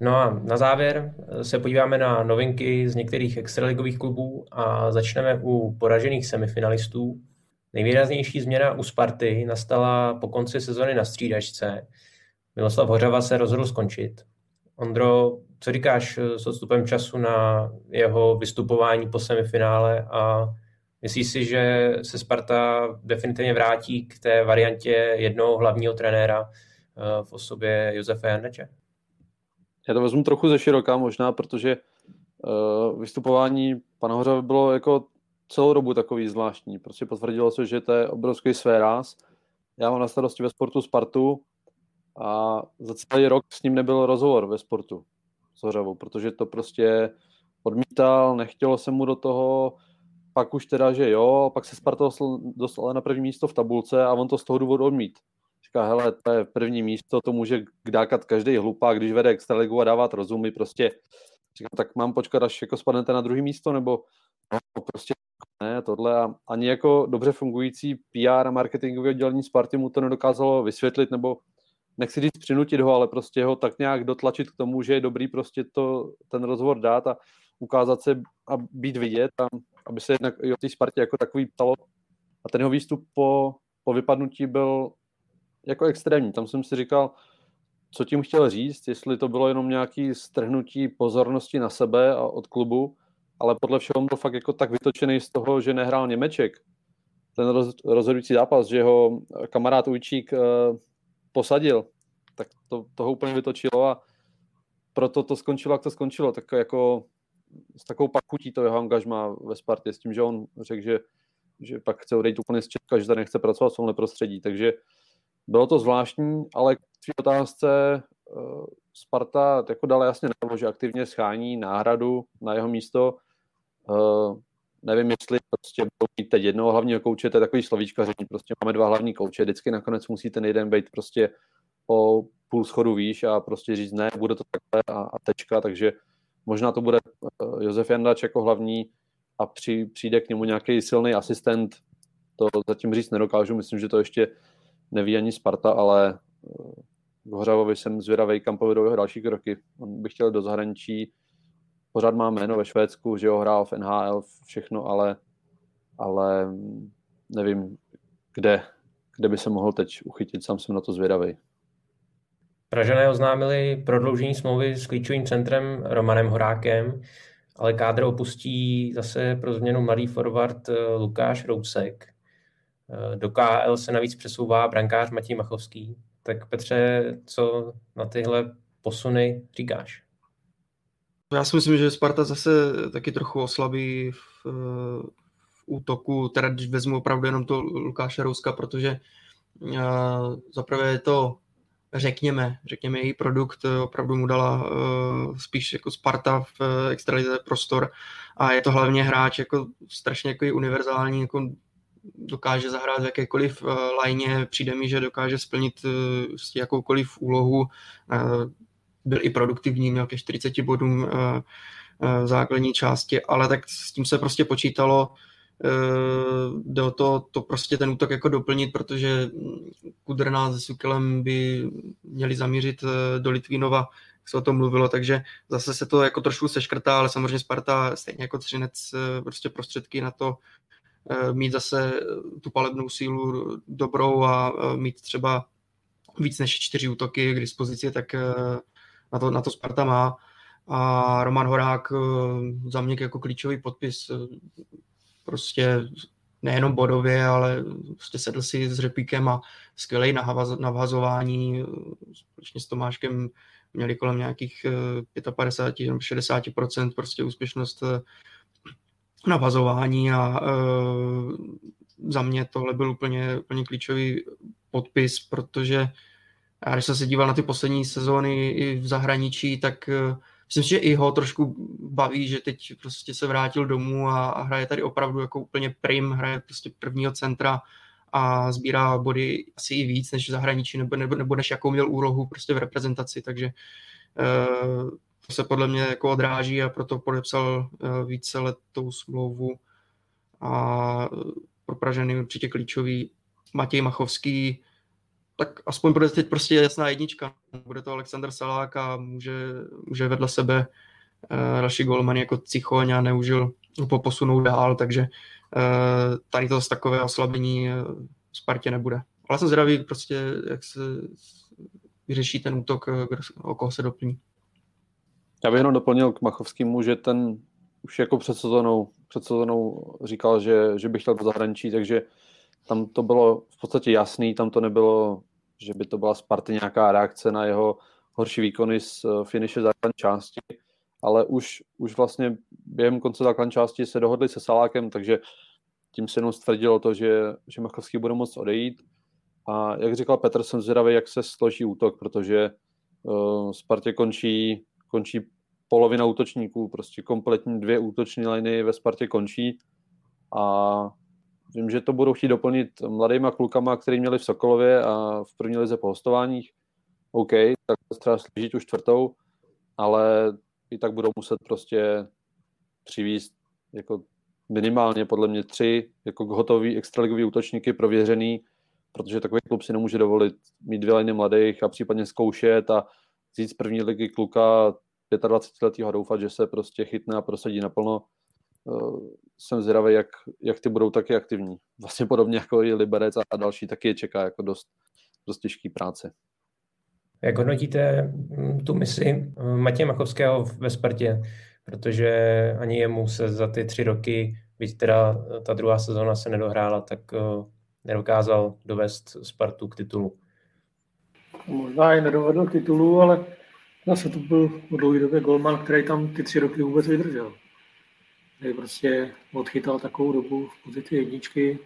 No a na závěr se podíváme na novinky z některých extraligových klubů a začneme u poražených semifinalistů. Nejvýraznější změna u Sparty nastala po konci sezony na střídačce. Miloslav Hořava se rozhodl skončit. Ondro, co říkáš s odstupem času na jeho vystupování po semifinále a myslíš si, že se Sparta definitivně vrátí k té variantě jednoho hlavního trenéra eh, v osobě Josefa Jandeče? Já to vezmu trochu ze široká možná, protože uh, vystupování pana Hoře bylo jako celou dobu takový zvláštní. Prostě potvrdilo se, že to je obrovský své ráz. Já mám na starosti ve sportu Spartu a za celý rok s ním nebyl rozhovor ve sportu s Hořavou, protože to prostě odmítal, nechtělo se mu do toho, pak už teda, že jo, pak se Sparta dostala na první místo v tabulce a on to z toho důvodu odmít. Říká, hele, to je první místo, to může dákat každý hlupák, když vede extraligu a dávat rozumy, prostě říkám, tak mám počkat, až jako spadnete na druhé místo, nebo no, prostě ne, tohle a ani jako dobře fungující PR a marketingové oddělení Sparty mu to nedokázalo vysvětlit, nebo nechci říct přinutit ho, ale prostě ho tak nějak dotlačit k tomu, že je dobrý prostě to, ten rozhovor dát a ukázat se a být vidět, a aby se jednak i o té Spartě jako takový ptalo. A ten jeho výstup po, po vypadnutí byl jako extrémní. Tam jsem si říkal, co tím chtěl říct, jestli to bylo jenom nějaký strhnutí pozornosti na sebe a od klubu, ale podle všeho byl fakt jako tak vytočený z toho, že nehrál Němeček. Ten roz, rozhodující zápas, že ho kamarád Ujčík uh, posadil, tak to, toho úplně vytočilo a proto to skončilo, jak to skončilo. Tak jako s takovou pak chutí to jeho angažma ve Spartě, s tím, že on řekl, že, že pak chce odejít úplně z Česka, že tady nechce pracovat v tomhle prostředí. Takže bylo to zvláštní, ale k tvý otázce uh, Sparta jako dala jasně najevo, že aktivně schání náhradu na jeho místo. Uh, nevím, jestli prostě budou mít teď jednoho hlavního kouče, to je takový slovíčkaření, prostě máme dva hlavní kouče, vždycky nakonec musí ten jeden být prostě o půl schodu výš a prostě říct ne, bude to takhle a, a tečka, takže možná to bude uh, Josef Jandač jako hlavní a při, přijde k němu nějaký silný asistent, to zatím říct nedokážu, myslím, že to ještě neví ani Sparta, ale k Hořavovi jsem zvědavý, kam povedou jeho další kroky. On by chtěl do zahraničí, pořád má jméno ve Švédsku, že ho hrál v NHL, všechno, ale, ale nevím, kde, kde by se mohl teď uchytit, sám jsem na to zvědavý. Pražané oznámili prodloužení smlouvy s klíčovým centrem Romanem Horákem, ale kádr opustí zase pro změnu mladý forward eh, Lukáš Rousek. Eh, do KL se navíc přesouvá brankář Matěj Machovský. Tak Petře, co na tyhle posuny říkáš? Já si myslím, že Sparta zase taky trochu oslabí v, v útoku, teda když vezmu opravdu jenom to Lukáše Rouska, protože uh, zaprvé je to řekněme, řekněme její produkt opravdu mu dala uh, spíš jako Sparta v uh, extralize prostor a je to hlavně hráč jako strašně jako univerzální, jako dokáže zahrát v jakékoliv uh, lajně, přijde mi, že dokáže splnit uh, jakoukoliv úlohu, uh, byl i produktivní, měl ke 40 bodům základní části, ale tak s tím se prostě počítalo, jde o to, to prostě ten útok jako doplnit, protože Kudrná se Sukelem by měli zamířit do Litvínova, jak se o tom mluvilo, takže zase se to jako trošku seškrtá, ale samozřejmě Sparta stejně jako Třinec prostě prostředky na to Eh, mít zase tu palebnou sílu dobrou a eh, mít třeba víc než čtyři útoky k dispozici, tak eh, na to, na to Sparta má. A Roman Horák za mě jako klíčový podpis prostě nejenom bodově, ale prostě sedl si s Řepíkem a skvělej navhazování. Společně s Tomáškem měli kolem nějakých 55 nebo 60% prostě úspěšnost navazování a e, za mě tohle byl úplně, úplně klíčový podpis, protože já když jsem se díval na ty poslední sezóny i v zahraničí, tak e, myslím že i ho trošku baví, že teď prostě se vrátil domů a, a hraje tady opravdu jako úplně prim, hraje prostě prvního centra a sbírá body asi i víc než v zahraničí, nebo, nebo, nebo než jakou měl úlohu prostě v reprezentaci, takže to se podle mě jako odráží a proto podepsal eh, více letou smlouvu a pro Pražany určitě klíčový Matěj Machovský, tak aspoň bude teď prostě jasná jednička. Bude to Aleksandr Salák a může, může vedle sebe další golman jako Cichoň a neužil po posunout dál, takže tady to z takové oslabení Spartě nebude. Ale jsem zvědavý prostě, jak se vyřeší ten útok, o koho se doplní. Já bych jenom doplnil k Machovskému, že ten už jako před sezónou, před říkal, že, že by chtěl do zahraničí, takže tam to bylo v podstatě jasný, tam to nebylo, že by to byla Sparty nějaká reakce na jeho horší výkony z eh, finiše základní části, ale už, už vlastně během konce základní části se dohodli se Salákem, takže tím se jenom stvrdilo to, že, že Machovský bude moct odejít. A jak říkal Petr, jsem zvědavý, jak se složí útok, protože uh, Spartě končí končí polovina útočníků, prostě kompletní dvě útoční liny ve Spartě končí a vím, že to budou chtít doplnit mladýma klukama, který měli v Sokolově a v první lize po hostováních. OK, tak třeba slížit už čtvrtou, ale i tak budou muset prostě přivízt jako minimálně podle mě tři jako hotový extraligový útočníky prověřený, protože takový klub si nemůže dovolit mít dvě liny mladých a případně zkoušet a vzít z první ligy kluka 25 letého a doufat, že se prostě chytne a prosadí naplno. Uh, jsem zvědavý, jak, jak ty budou taky aktivní. Vlastně podobně jako i Liberec a další taky je čeká jako dost, dost těžký práce. Jak hodnotíte mm, tu misi Matěje Machovského ve Spartě? Protože ani jemu se za ty tři roky, byť teda ta druhá sezóna se nedohrála, tak nedokázal dovést Spartu k titulu. Možná i nedovedl titulu, ale zase to byl po dlouhé době golman, který tam ty tři roky vůbec vydržel. Který prostě odchytal takovou dobu v pozici jedničky,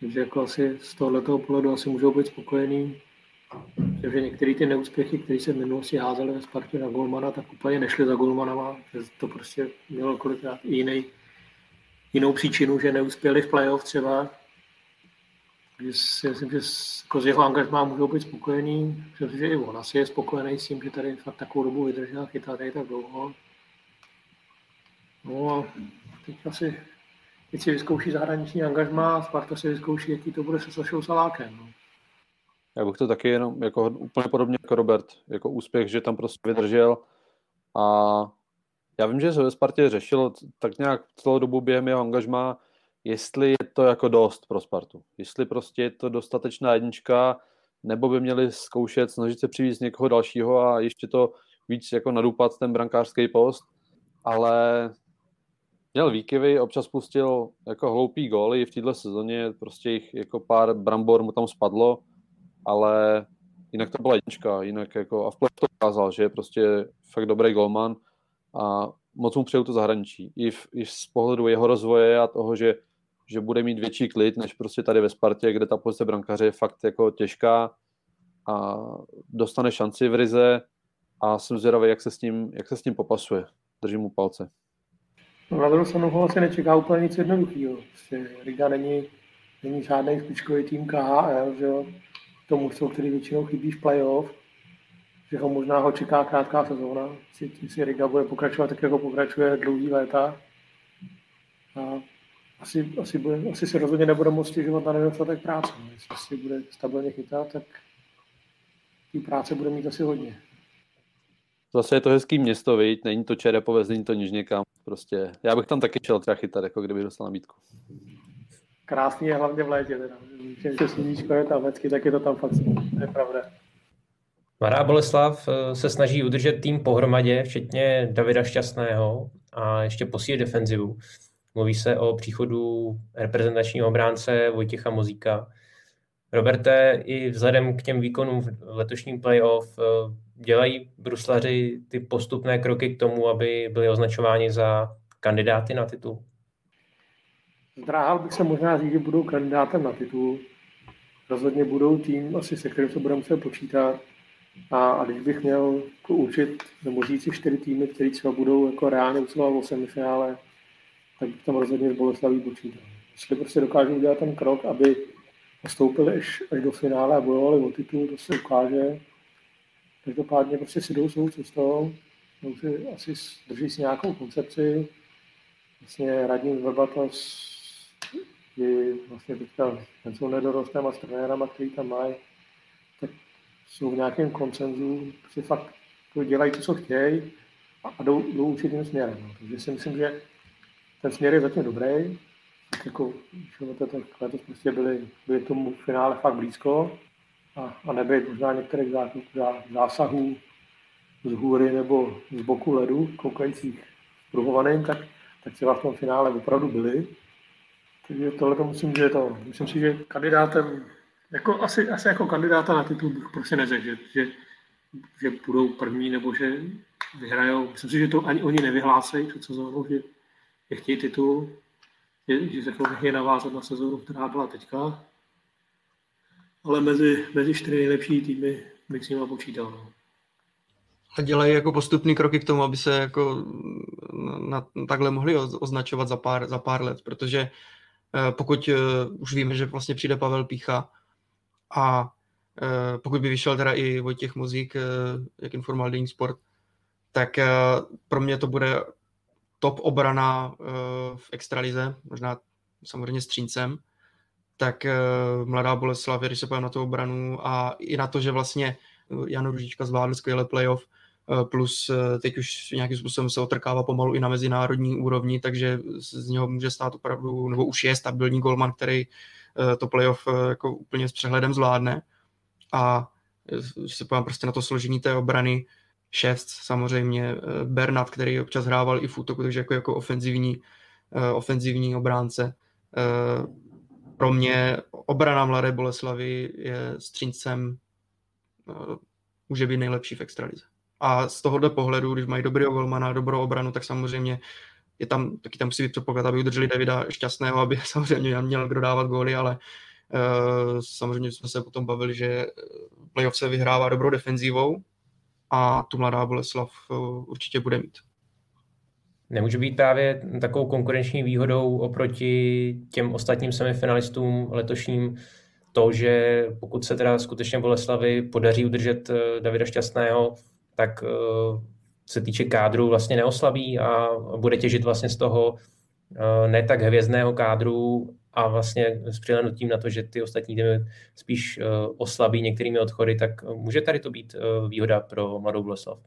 takže jako asi z tohoto pohledu asi můžou být spokojený. Takže některé ty neúspěchy, které se v minulosti házely ve Spartě na golmana, tak úplně nešly za golmanama, to prostě mělo kolikrát i jiný, jinou příčinu, že neuspěli v playoff třeba, takže si myslím, že jako z jeho angažmá můžou být spokojený. Myslím, že i on asi je spokojený s tím, že tady fakt takovou dobu vydržel, chytá tady tak dlouho. No a teď asi teď si vyzkouší zahraniční angažmá, Sparta si vyzkouší, jaký to bude se Sašou Salákem. No. Já bych to taky jenom jako úplně podobně jako Robert, jako úspěch, že tam prostě vydržel a já vím, že se ve Spartě řešil tak nějak celou dobu během jeho angažmá, jestli je to jako dost pro Spartu. Jestli prostě je to dostatečná jednička, nebo by měli zkoušet, snažit se přivést někoho dalšího a ještě to víc jako nadupat ten brankářský post, ale měl výkyvy, občas pustil jako hloupý góly v této sezóně, prostě jich jako pár brambor mu tam spadlo, ale jinak to byla jednička, jinak jako a v to ukázal, že je prostě fakt dobrý golman a moc mu přeju to zahraničí. I, v, I z pohledu jeho rozvoje a toho, že že bude mít větší klid, než prostě tady ve Spartě, kde ta pozice brankaře je fakt jako těžká a dostane šanci v Rize a jsem zvědavý, jak se s tím, jak se s tím popasuje. Držím mu palce. No, na druhou stranu asi nečeká úplně nic jednoduchého. Prostě Riga není, není žádný špičkový tým KHL, že jo. To jsou, který většinou chybí v playoff, že ho možná ho čeká krátká sezóna, si, si Riga bude pokračovat tak, jako pokračuje dlouhý léta. A asi, asi, bude, asi si rozhodně nebude moc stěžovat na nedostatek práce. Jestli si bude stabilně chytat, tak té práce bude mít asi hodně. Zase je to hezký město, viď? není to Čerepovec, není to niž někam. Prostě, já bych tam taky šel třeba chytat, jako kdyby dostal nabídku. Krásný je hlavně v létě, teda. Když sluníčko je tam vždycky, tak je to tam fakt, to je pravda. Mladá Boleslav eh, se snaží udržet tým pohromadě, včetně Davida Šťastného a ještě posílit defenzivu. Mluví se o příchodu reprezentačního obránce Vojtěcha Mozíka. Roberte, i vzhledem k těm výkonům v letošním playoff eh, dělají bruslaři ty postupné kroky k tomu, aby byli označováni za kandidáty na titul? Zdráhal bych se možná říct, že budou kandidátem na titul. Rozhodně budou tým, asi se kterým se budeme muset počítat. A, a když bych měl jako určit, nebo říct si čtyři týmy, které třeba budou jako reálně usilovat o semifinále, tak bych tam rozhodně z Boleslaví počítal. Jestli prostě dokážou udělat ten krok, aby postoupili až, až do finále a bojovali o titul, to se ukáže. Každopádně prostě si jdou svou cestou, si, asi drží si nějakou koncepci. Vlastně radní Verbatas je vlastně teďka, ten jsou nedorostem a s trenérama, který tam mají, tak jsou v nějakém koncenzu, si fakt dělají to, co chtějí a jdou, jdou určitým směrem. No. Takže si myslím, že ten směr je zatím dobrý. Jako, to, tak letos prostě byli, byli tomu finále fakt blízko a, a nebyli možná některých zásahů z hůry nebo z boku ledu, koukajících pruhovaným, tak, tak třeba v tom finále opravdu byli. Takže tohle to musím, že to, myslím si, že kandidátem, jako asi, asi jako kandidáta na titul bych prostě neřekl, že, že, že budou první nebo že vyhrajou. Myslím si, že to ani oni nevyhlásejí před sezónou, že chtějí titul, že, že bych je navázat na sezónu, která byla teďka. Ale mezi, mezi čtyři nejlepší týmy bych s nimi počítal. No. A dělají jako postupný kroky k tomu, aby se jako na, na, takhle mohli označovat za pár, za pár let, protože eh, pokud eh, už víme, že vlastně přijde Pavel Pícha a eh, pokud by vyšel teda i Vojtěch Muzík, jak informoval Dean Sport, tak pro mě to bude top obrana uh, v extralize, možná samozřejmě s Tříncem, tak uh, mladá Boleslav, když se na tu obranu a i na to, že vlastně Jan Ružička zvládl skvěle playoff, plus teď už nějakým způsobem se otrkává pomalu i na mezinárodní úrovni, takže z něho může stát opravdu, nebo už je stabilní golman, který to playoff jako úplně s přehledem zvládne. A se prostě na to složení té obrany, Šest samozřejmě, eh, Bernard, který občas hrával i v útoku, takže jako, jako ofenzivní, ofenzivní obránce. Pro mě obrana Mladé Boleslavy je stříncem, může být nejlepší v extralize. A z tohohle pohledu, když mají dobrý golmana, dobrou obranu, tak samozřejmě je tam, taky tam musí být předpoklad, aby udrželi Davida šťastného, aby samozřejmě měl kdo dávat góly, ale uh, samozřejmě jsme se potom bavili, že playoff se vyhrává dobrou defenzívou a tu mladá Boleslav uh, určitě bude mít. Nemůže být právě takovou konkurenční výhodou oproti těm ostatním semifinalistům letošním to, že pokud se teda skutečně Boleslavi podaří udržet eh, Davida Šťastného, tak se týče kádru vlastně neoslabí a bude těžit vlastně z toho eh, ne tak hvězdného kádru a vlastně s přihlednutím na to, že ty ostatní týmy spíš eh, oslabí některými odchody, tak může tady to být eh, výhoda pro mladou Boleslav?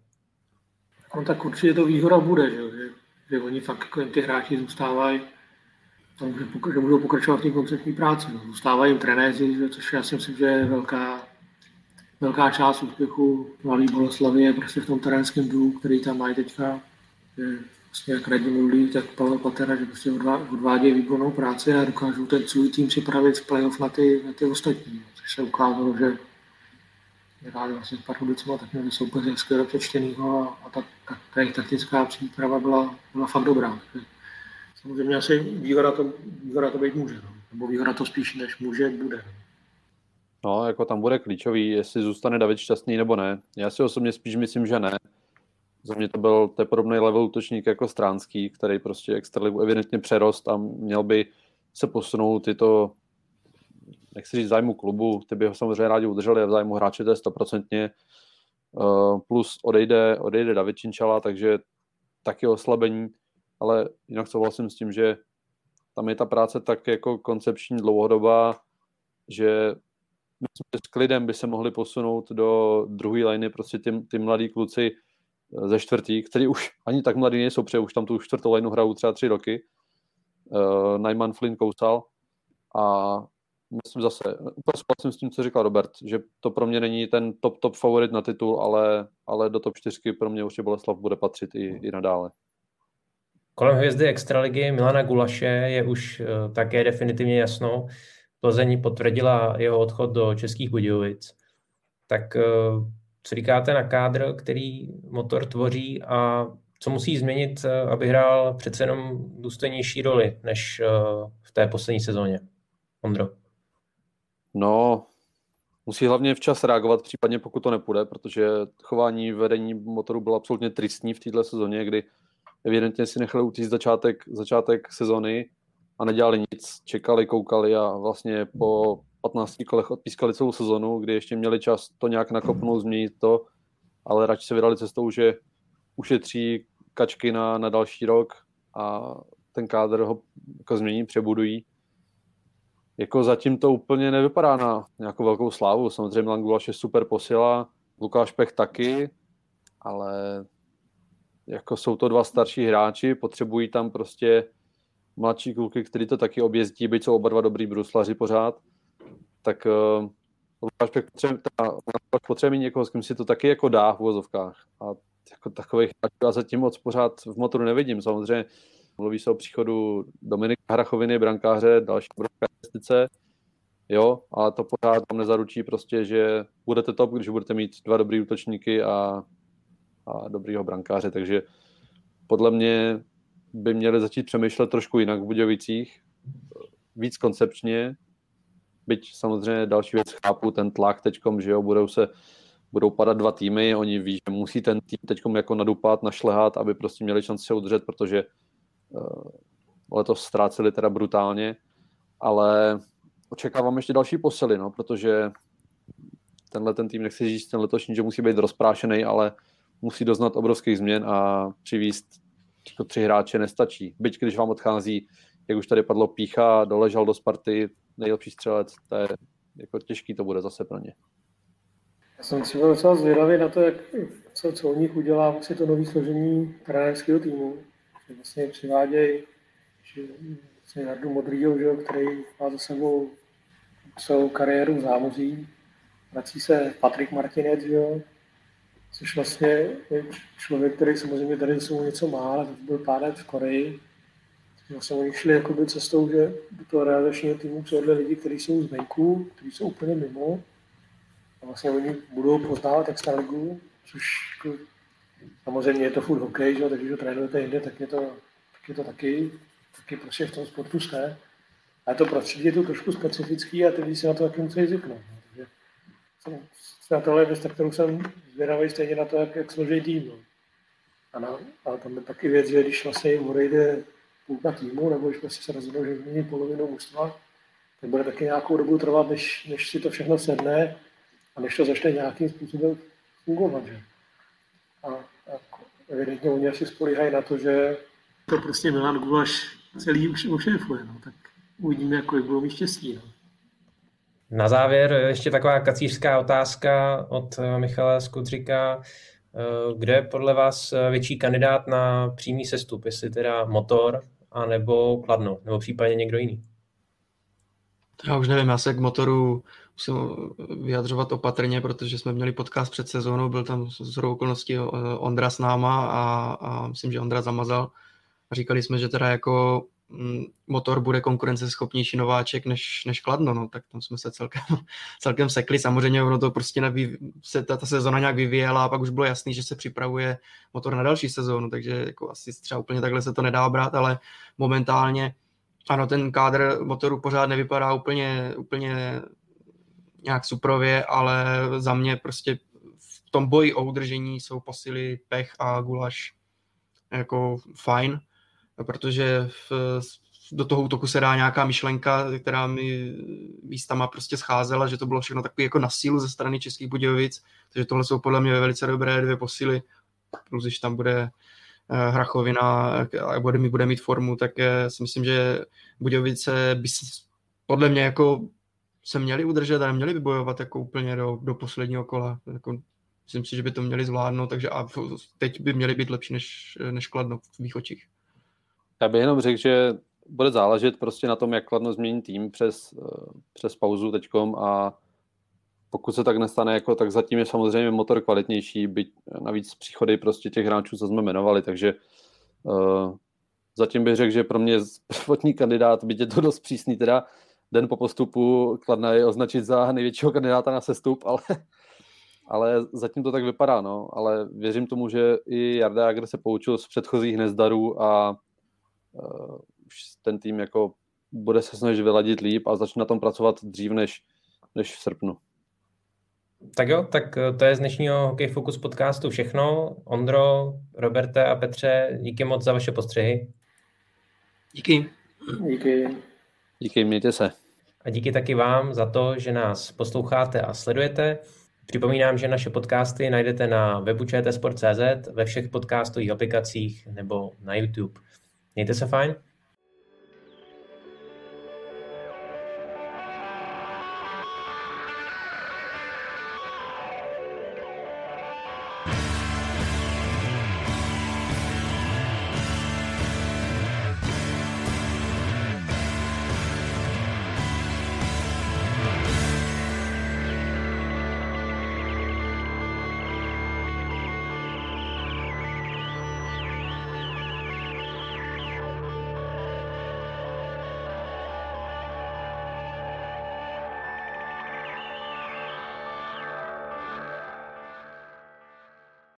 No tak určitě to výhoda bude, že, že, že oni fakt jako ty hráči zůstávají že budou pokračovat v té konceptní práci. No. Zůstávají jim trenéři, což já si myslím, že je velká, velká část úspěchu Mladý Boleslavy je prostě v tom terénském důlu, který tam mají teďka. Vlastně jak Radim Mulí, tak Pavel Patera, že prostě odvádějí výbornou práci a dokážou ten svůj tým připravit v playoff na ty, na ty ostatní. Což se ukázalo, že hráli vlastně s Pardubicema, tak měli soupeře skvěle přečtenýho a, a ta, ta, ta, jejich taktická příprava byla, byla fakt dobrá. Takže samozřejmě asi výhoda to, výhoda to být může, no. nebo výhoda to spíš než může, bude. No, jako tam bude klíčový, jestli zůstane David šťastný nebo ne. Já si osobně spíš myslím, že ne. Za mě to byl to podobný level útočník jako Stránský, který prostě extraligu evidentně přerost a měl by se posunout tyto, nechci říct zájmu klubu, ty by ho samozřejmě rádi udrželi a v zájmu hráče to je stoprocentně. Uh, plus odejde, odejde David Činčala, takže taky oslabení, ale jinak souhlasím s tím, že tam je ta práce tak jako koncepční dlouhodobá, že myslím, že s klidem by se mohli posunout do druhé liny prostě ty, ty mladí kluci eh, ze čtvrtý, který už ani tak mladí nejsou, protože už tam tu čtvrtou lineu hrajou třeba tři roky. Uh, Najman Flynn kousal a myslím zase, úplně souhlasím s tím, co říkal Robert, že to pro mě není ten top, top favorit na titul, ale, ale do top 4 pro mě určitě Boleslav bude patřit i, i nadále. Kolem hvězdy extraligy Milana Gulaše je už uh, také definitivně jasno. Plzeň potvrdila jeho odchod do Českých Budějovic. Tak eh, co říkáte na kádr, který motor tvoří a co musí změnit, aby hrál přece jenom důstojnější roli než eh, v té poslední sezóně? Ondro. No, musí hlavně včas reagovat, případně pokud to nepůjde, protože chování vedení motoru bylo absolutně tristní v této sezóně, kdy evidentně si nechali utíct začátek, začátek sezóny a nedělali nic, čekali, koukali a vlastně po 15 kolech odpískali celou sezonu, kdy ještě měli čas to nějak nakopnout, změnit to, ale radši se vydali cestou, že ušetří kačky na, na další rok a ten kádr ho jako změní, přebudují. Jako zatím to úplně nevypadá na nějakou velkou slávu. Samozřejmě Langulaš je super posila, Lukáš Pech taky, ale jako jsou to dva starší hráči, potřebují tam prostě mladší kluky, kteří to taky objezdí, byť jsou oba dva dobrý bruslaři pořád, tak uh, potřebuje, potřebuje mít někoho, s kým si to taky jako dá v uvozovkách. A jako takových já zatím moc pořád v motoru nevidím. Samozřejmě mluví se o příchodu Dominika Hrachoviny, brankáře, další investice, jo, ale to pořád vám nezaručí prostě, že budete top, když budete mít dva dobrý útočníky a, a dobrýho brankáře, takže podle mě by měli začít přemýšlet trošku jinak v Budějovicích, víc koncepčně, byť samozřejmě další věc chápu, ten tlak teďkom, že jo, budou se budou padat dva týmy, oni ví, že musí ten tým teďkom jako nadupat, našlehat, aby prostě měli šanci se udržet, protože uh, letos ztráceli teda brutálně, ale očekávám ještě další posily, no, protože tenhle ten tým, nechci říct ten letošní, že musí být rozprášený, ale musí doznat obrovských změn a přivíst jako tři hráče nestačí. Byť když vám odchází, jak už tady padlo, Pícha, doležel do Sparty, nejlepší střelec, to je jako těžký to bude zase pro ně. Já jsem třeba docela zvědavý na to, jak, co, co od nich udělá vlastně to nový složení trenérského týmu. Že vlastně přivádějí že vlastně Jardu Modrýho, že, který má za sebou celou kariéru v zámoří. vrací se Patrik Martinec, jo, což vlastně je člověk, který samozřejmě tady jsou něco má, ale byl pár let v Koreji. Vlastně oni šli jakoby cestou, že do toho realizačního týmu přivedli lidi, kteří jsou zvenku, kteří jsou úplně mimo. A vlastně oni budou poznávat extraligu, což jako, samozřejmě je to furt hokej, že? takže když trénujete jinde, tak je to, tak je to taky, taky prostě v tom sportu jste. Ale to prostředí je to trošku specifický a ty lidi si na to taky musí zvyknout. No. Takže na tohle věc, kterou jsem zvědavý stejně na to, jak, jak složí tým. No. A, na, a tam je taky věc, že když vlastně jim odejde půlka týmu, nebo když prostě se rozhodnou, že změní polovinu mužstva, tak bude taky nějakou dobu trvat, než, než si to všechno sedne a než to začne nějakým způsobem fungovat. Že? A, a evidentně oni asi spolíhají na to, že to prostě Milan Gulaš celý už ošéfuje. No. Tak uvidíme, jak budou mít štěstí. No. Na závěr ještě taková kacířská otázka od eh, Michala Skudřika. Eh, kde je podle vás eh, větší kandidát na přímý sestup? Jestli teda motor, anebo Kladno, nebo případně někdo jiný? Já už nevím, já se k motoru musím vyjadřovat opatrně, protože jsme měli podcast před sezónou, byl tam z okolností Ondra s náma a, a myslím, že Ondra zamazal. A říkali jsme, že teda jako motor bude konkurenceschopnější nováček než, než Kladno, no, tak tam jsme se celkem, celkem sekli. Samozřejmě ono to prostě neví, se ta, ta sezona nějak vyvíjela a pak už bylo jasný, že se připravuje motor na další sezónu, takže jako asi třeba úplně takhle se to nedá brát, ale momentálně ano, ten kádr motoru pořád nevypadá úplně, úplně nějak suprově, ale za mě prostě v tom boji o udržení jsou posily Pech a Gulaš jako fajn protože v, do toho útoku se dá nějaká myšlenka, která mi místama prostě scházela, že to bylo všechno takový jako na sílu ze strany Českých Budějovic, takže tohle jsou podle mě velice dobré dvě posily, plus když tam bude eh, Hrachovina a bude, mi bude mít formu, tak eh, si myslím, že Budějovice by podle mě jako se měli udržet a neměli by bojovat jako úplně do, do posledního kola. Jako, myslím si, že by to měli zvládnout, takže a teď by měli být lepší než, než Kladno v mých očích. Já bych jenom řekl, že bude záležet prostě na tom, jak Kladno změní tým přes, eh, přes pauzu teďkom a pokud se tak nestane, jako, tak zatím je samozřejmě motor kvalitnější, byť navíc příchody prostě těch hráčů, co jsme jmenovali, takže uh, zatím bych řekl, že pro mě prvotní kandidát, byť je to dost přísný, teda den po postupu Kladna je označit za největšího kandidáta na sestup, ale, ale zatím to tak vypadá, no. Ale věřím tomu, že i Jarda Jager se poučil z předchozích nezdarů a uh, už ten tým jako bude se snažit vyladit líp a začne na tom pracovat dřív než, než v srpnu. Tak jo, tak eh, to je z dnešního Hokej Focus podcastu všechno. Ondro, Roberte a Petře, díky moc za vaše postřehy. Díky. Díky. Díky, mějte se. A díky taky vám za to, že nás posloucháte a sledujete. Připomínám, že naše podcasty najdete na webu čtsport.cz, ve všech podcastových aplikacích nebo na YouTube. Mějte se fajn.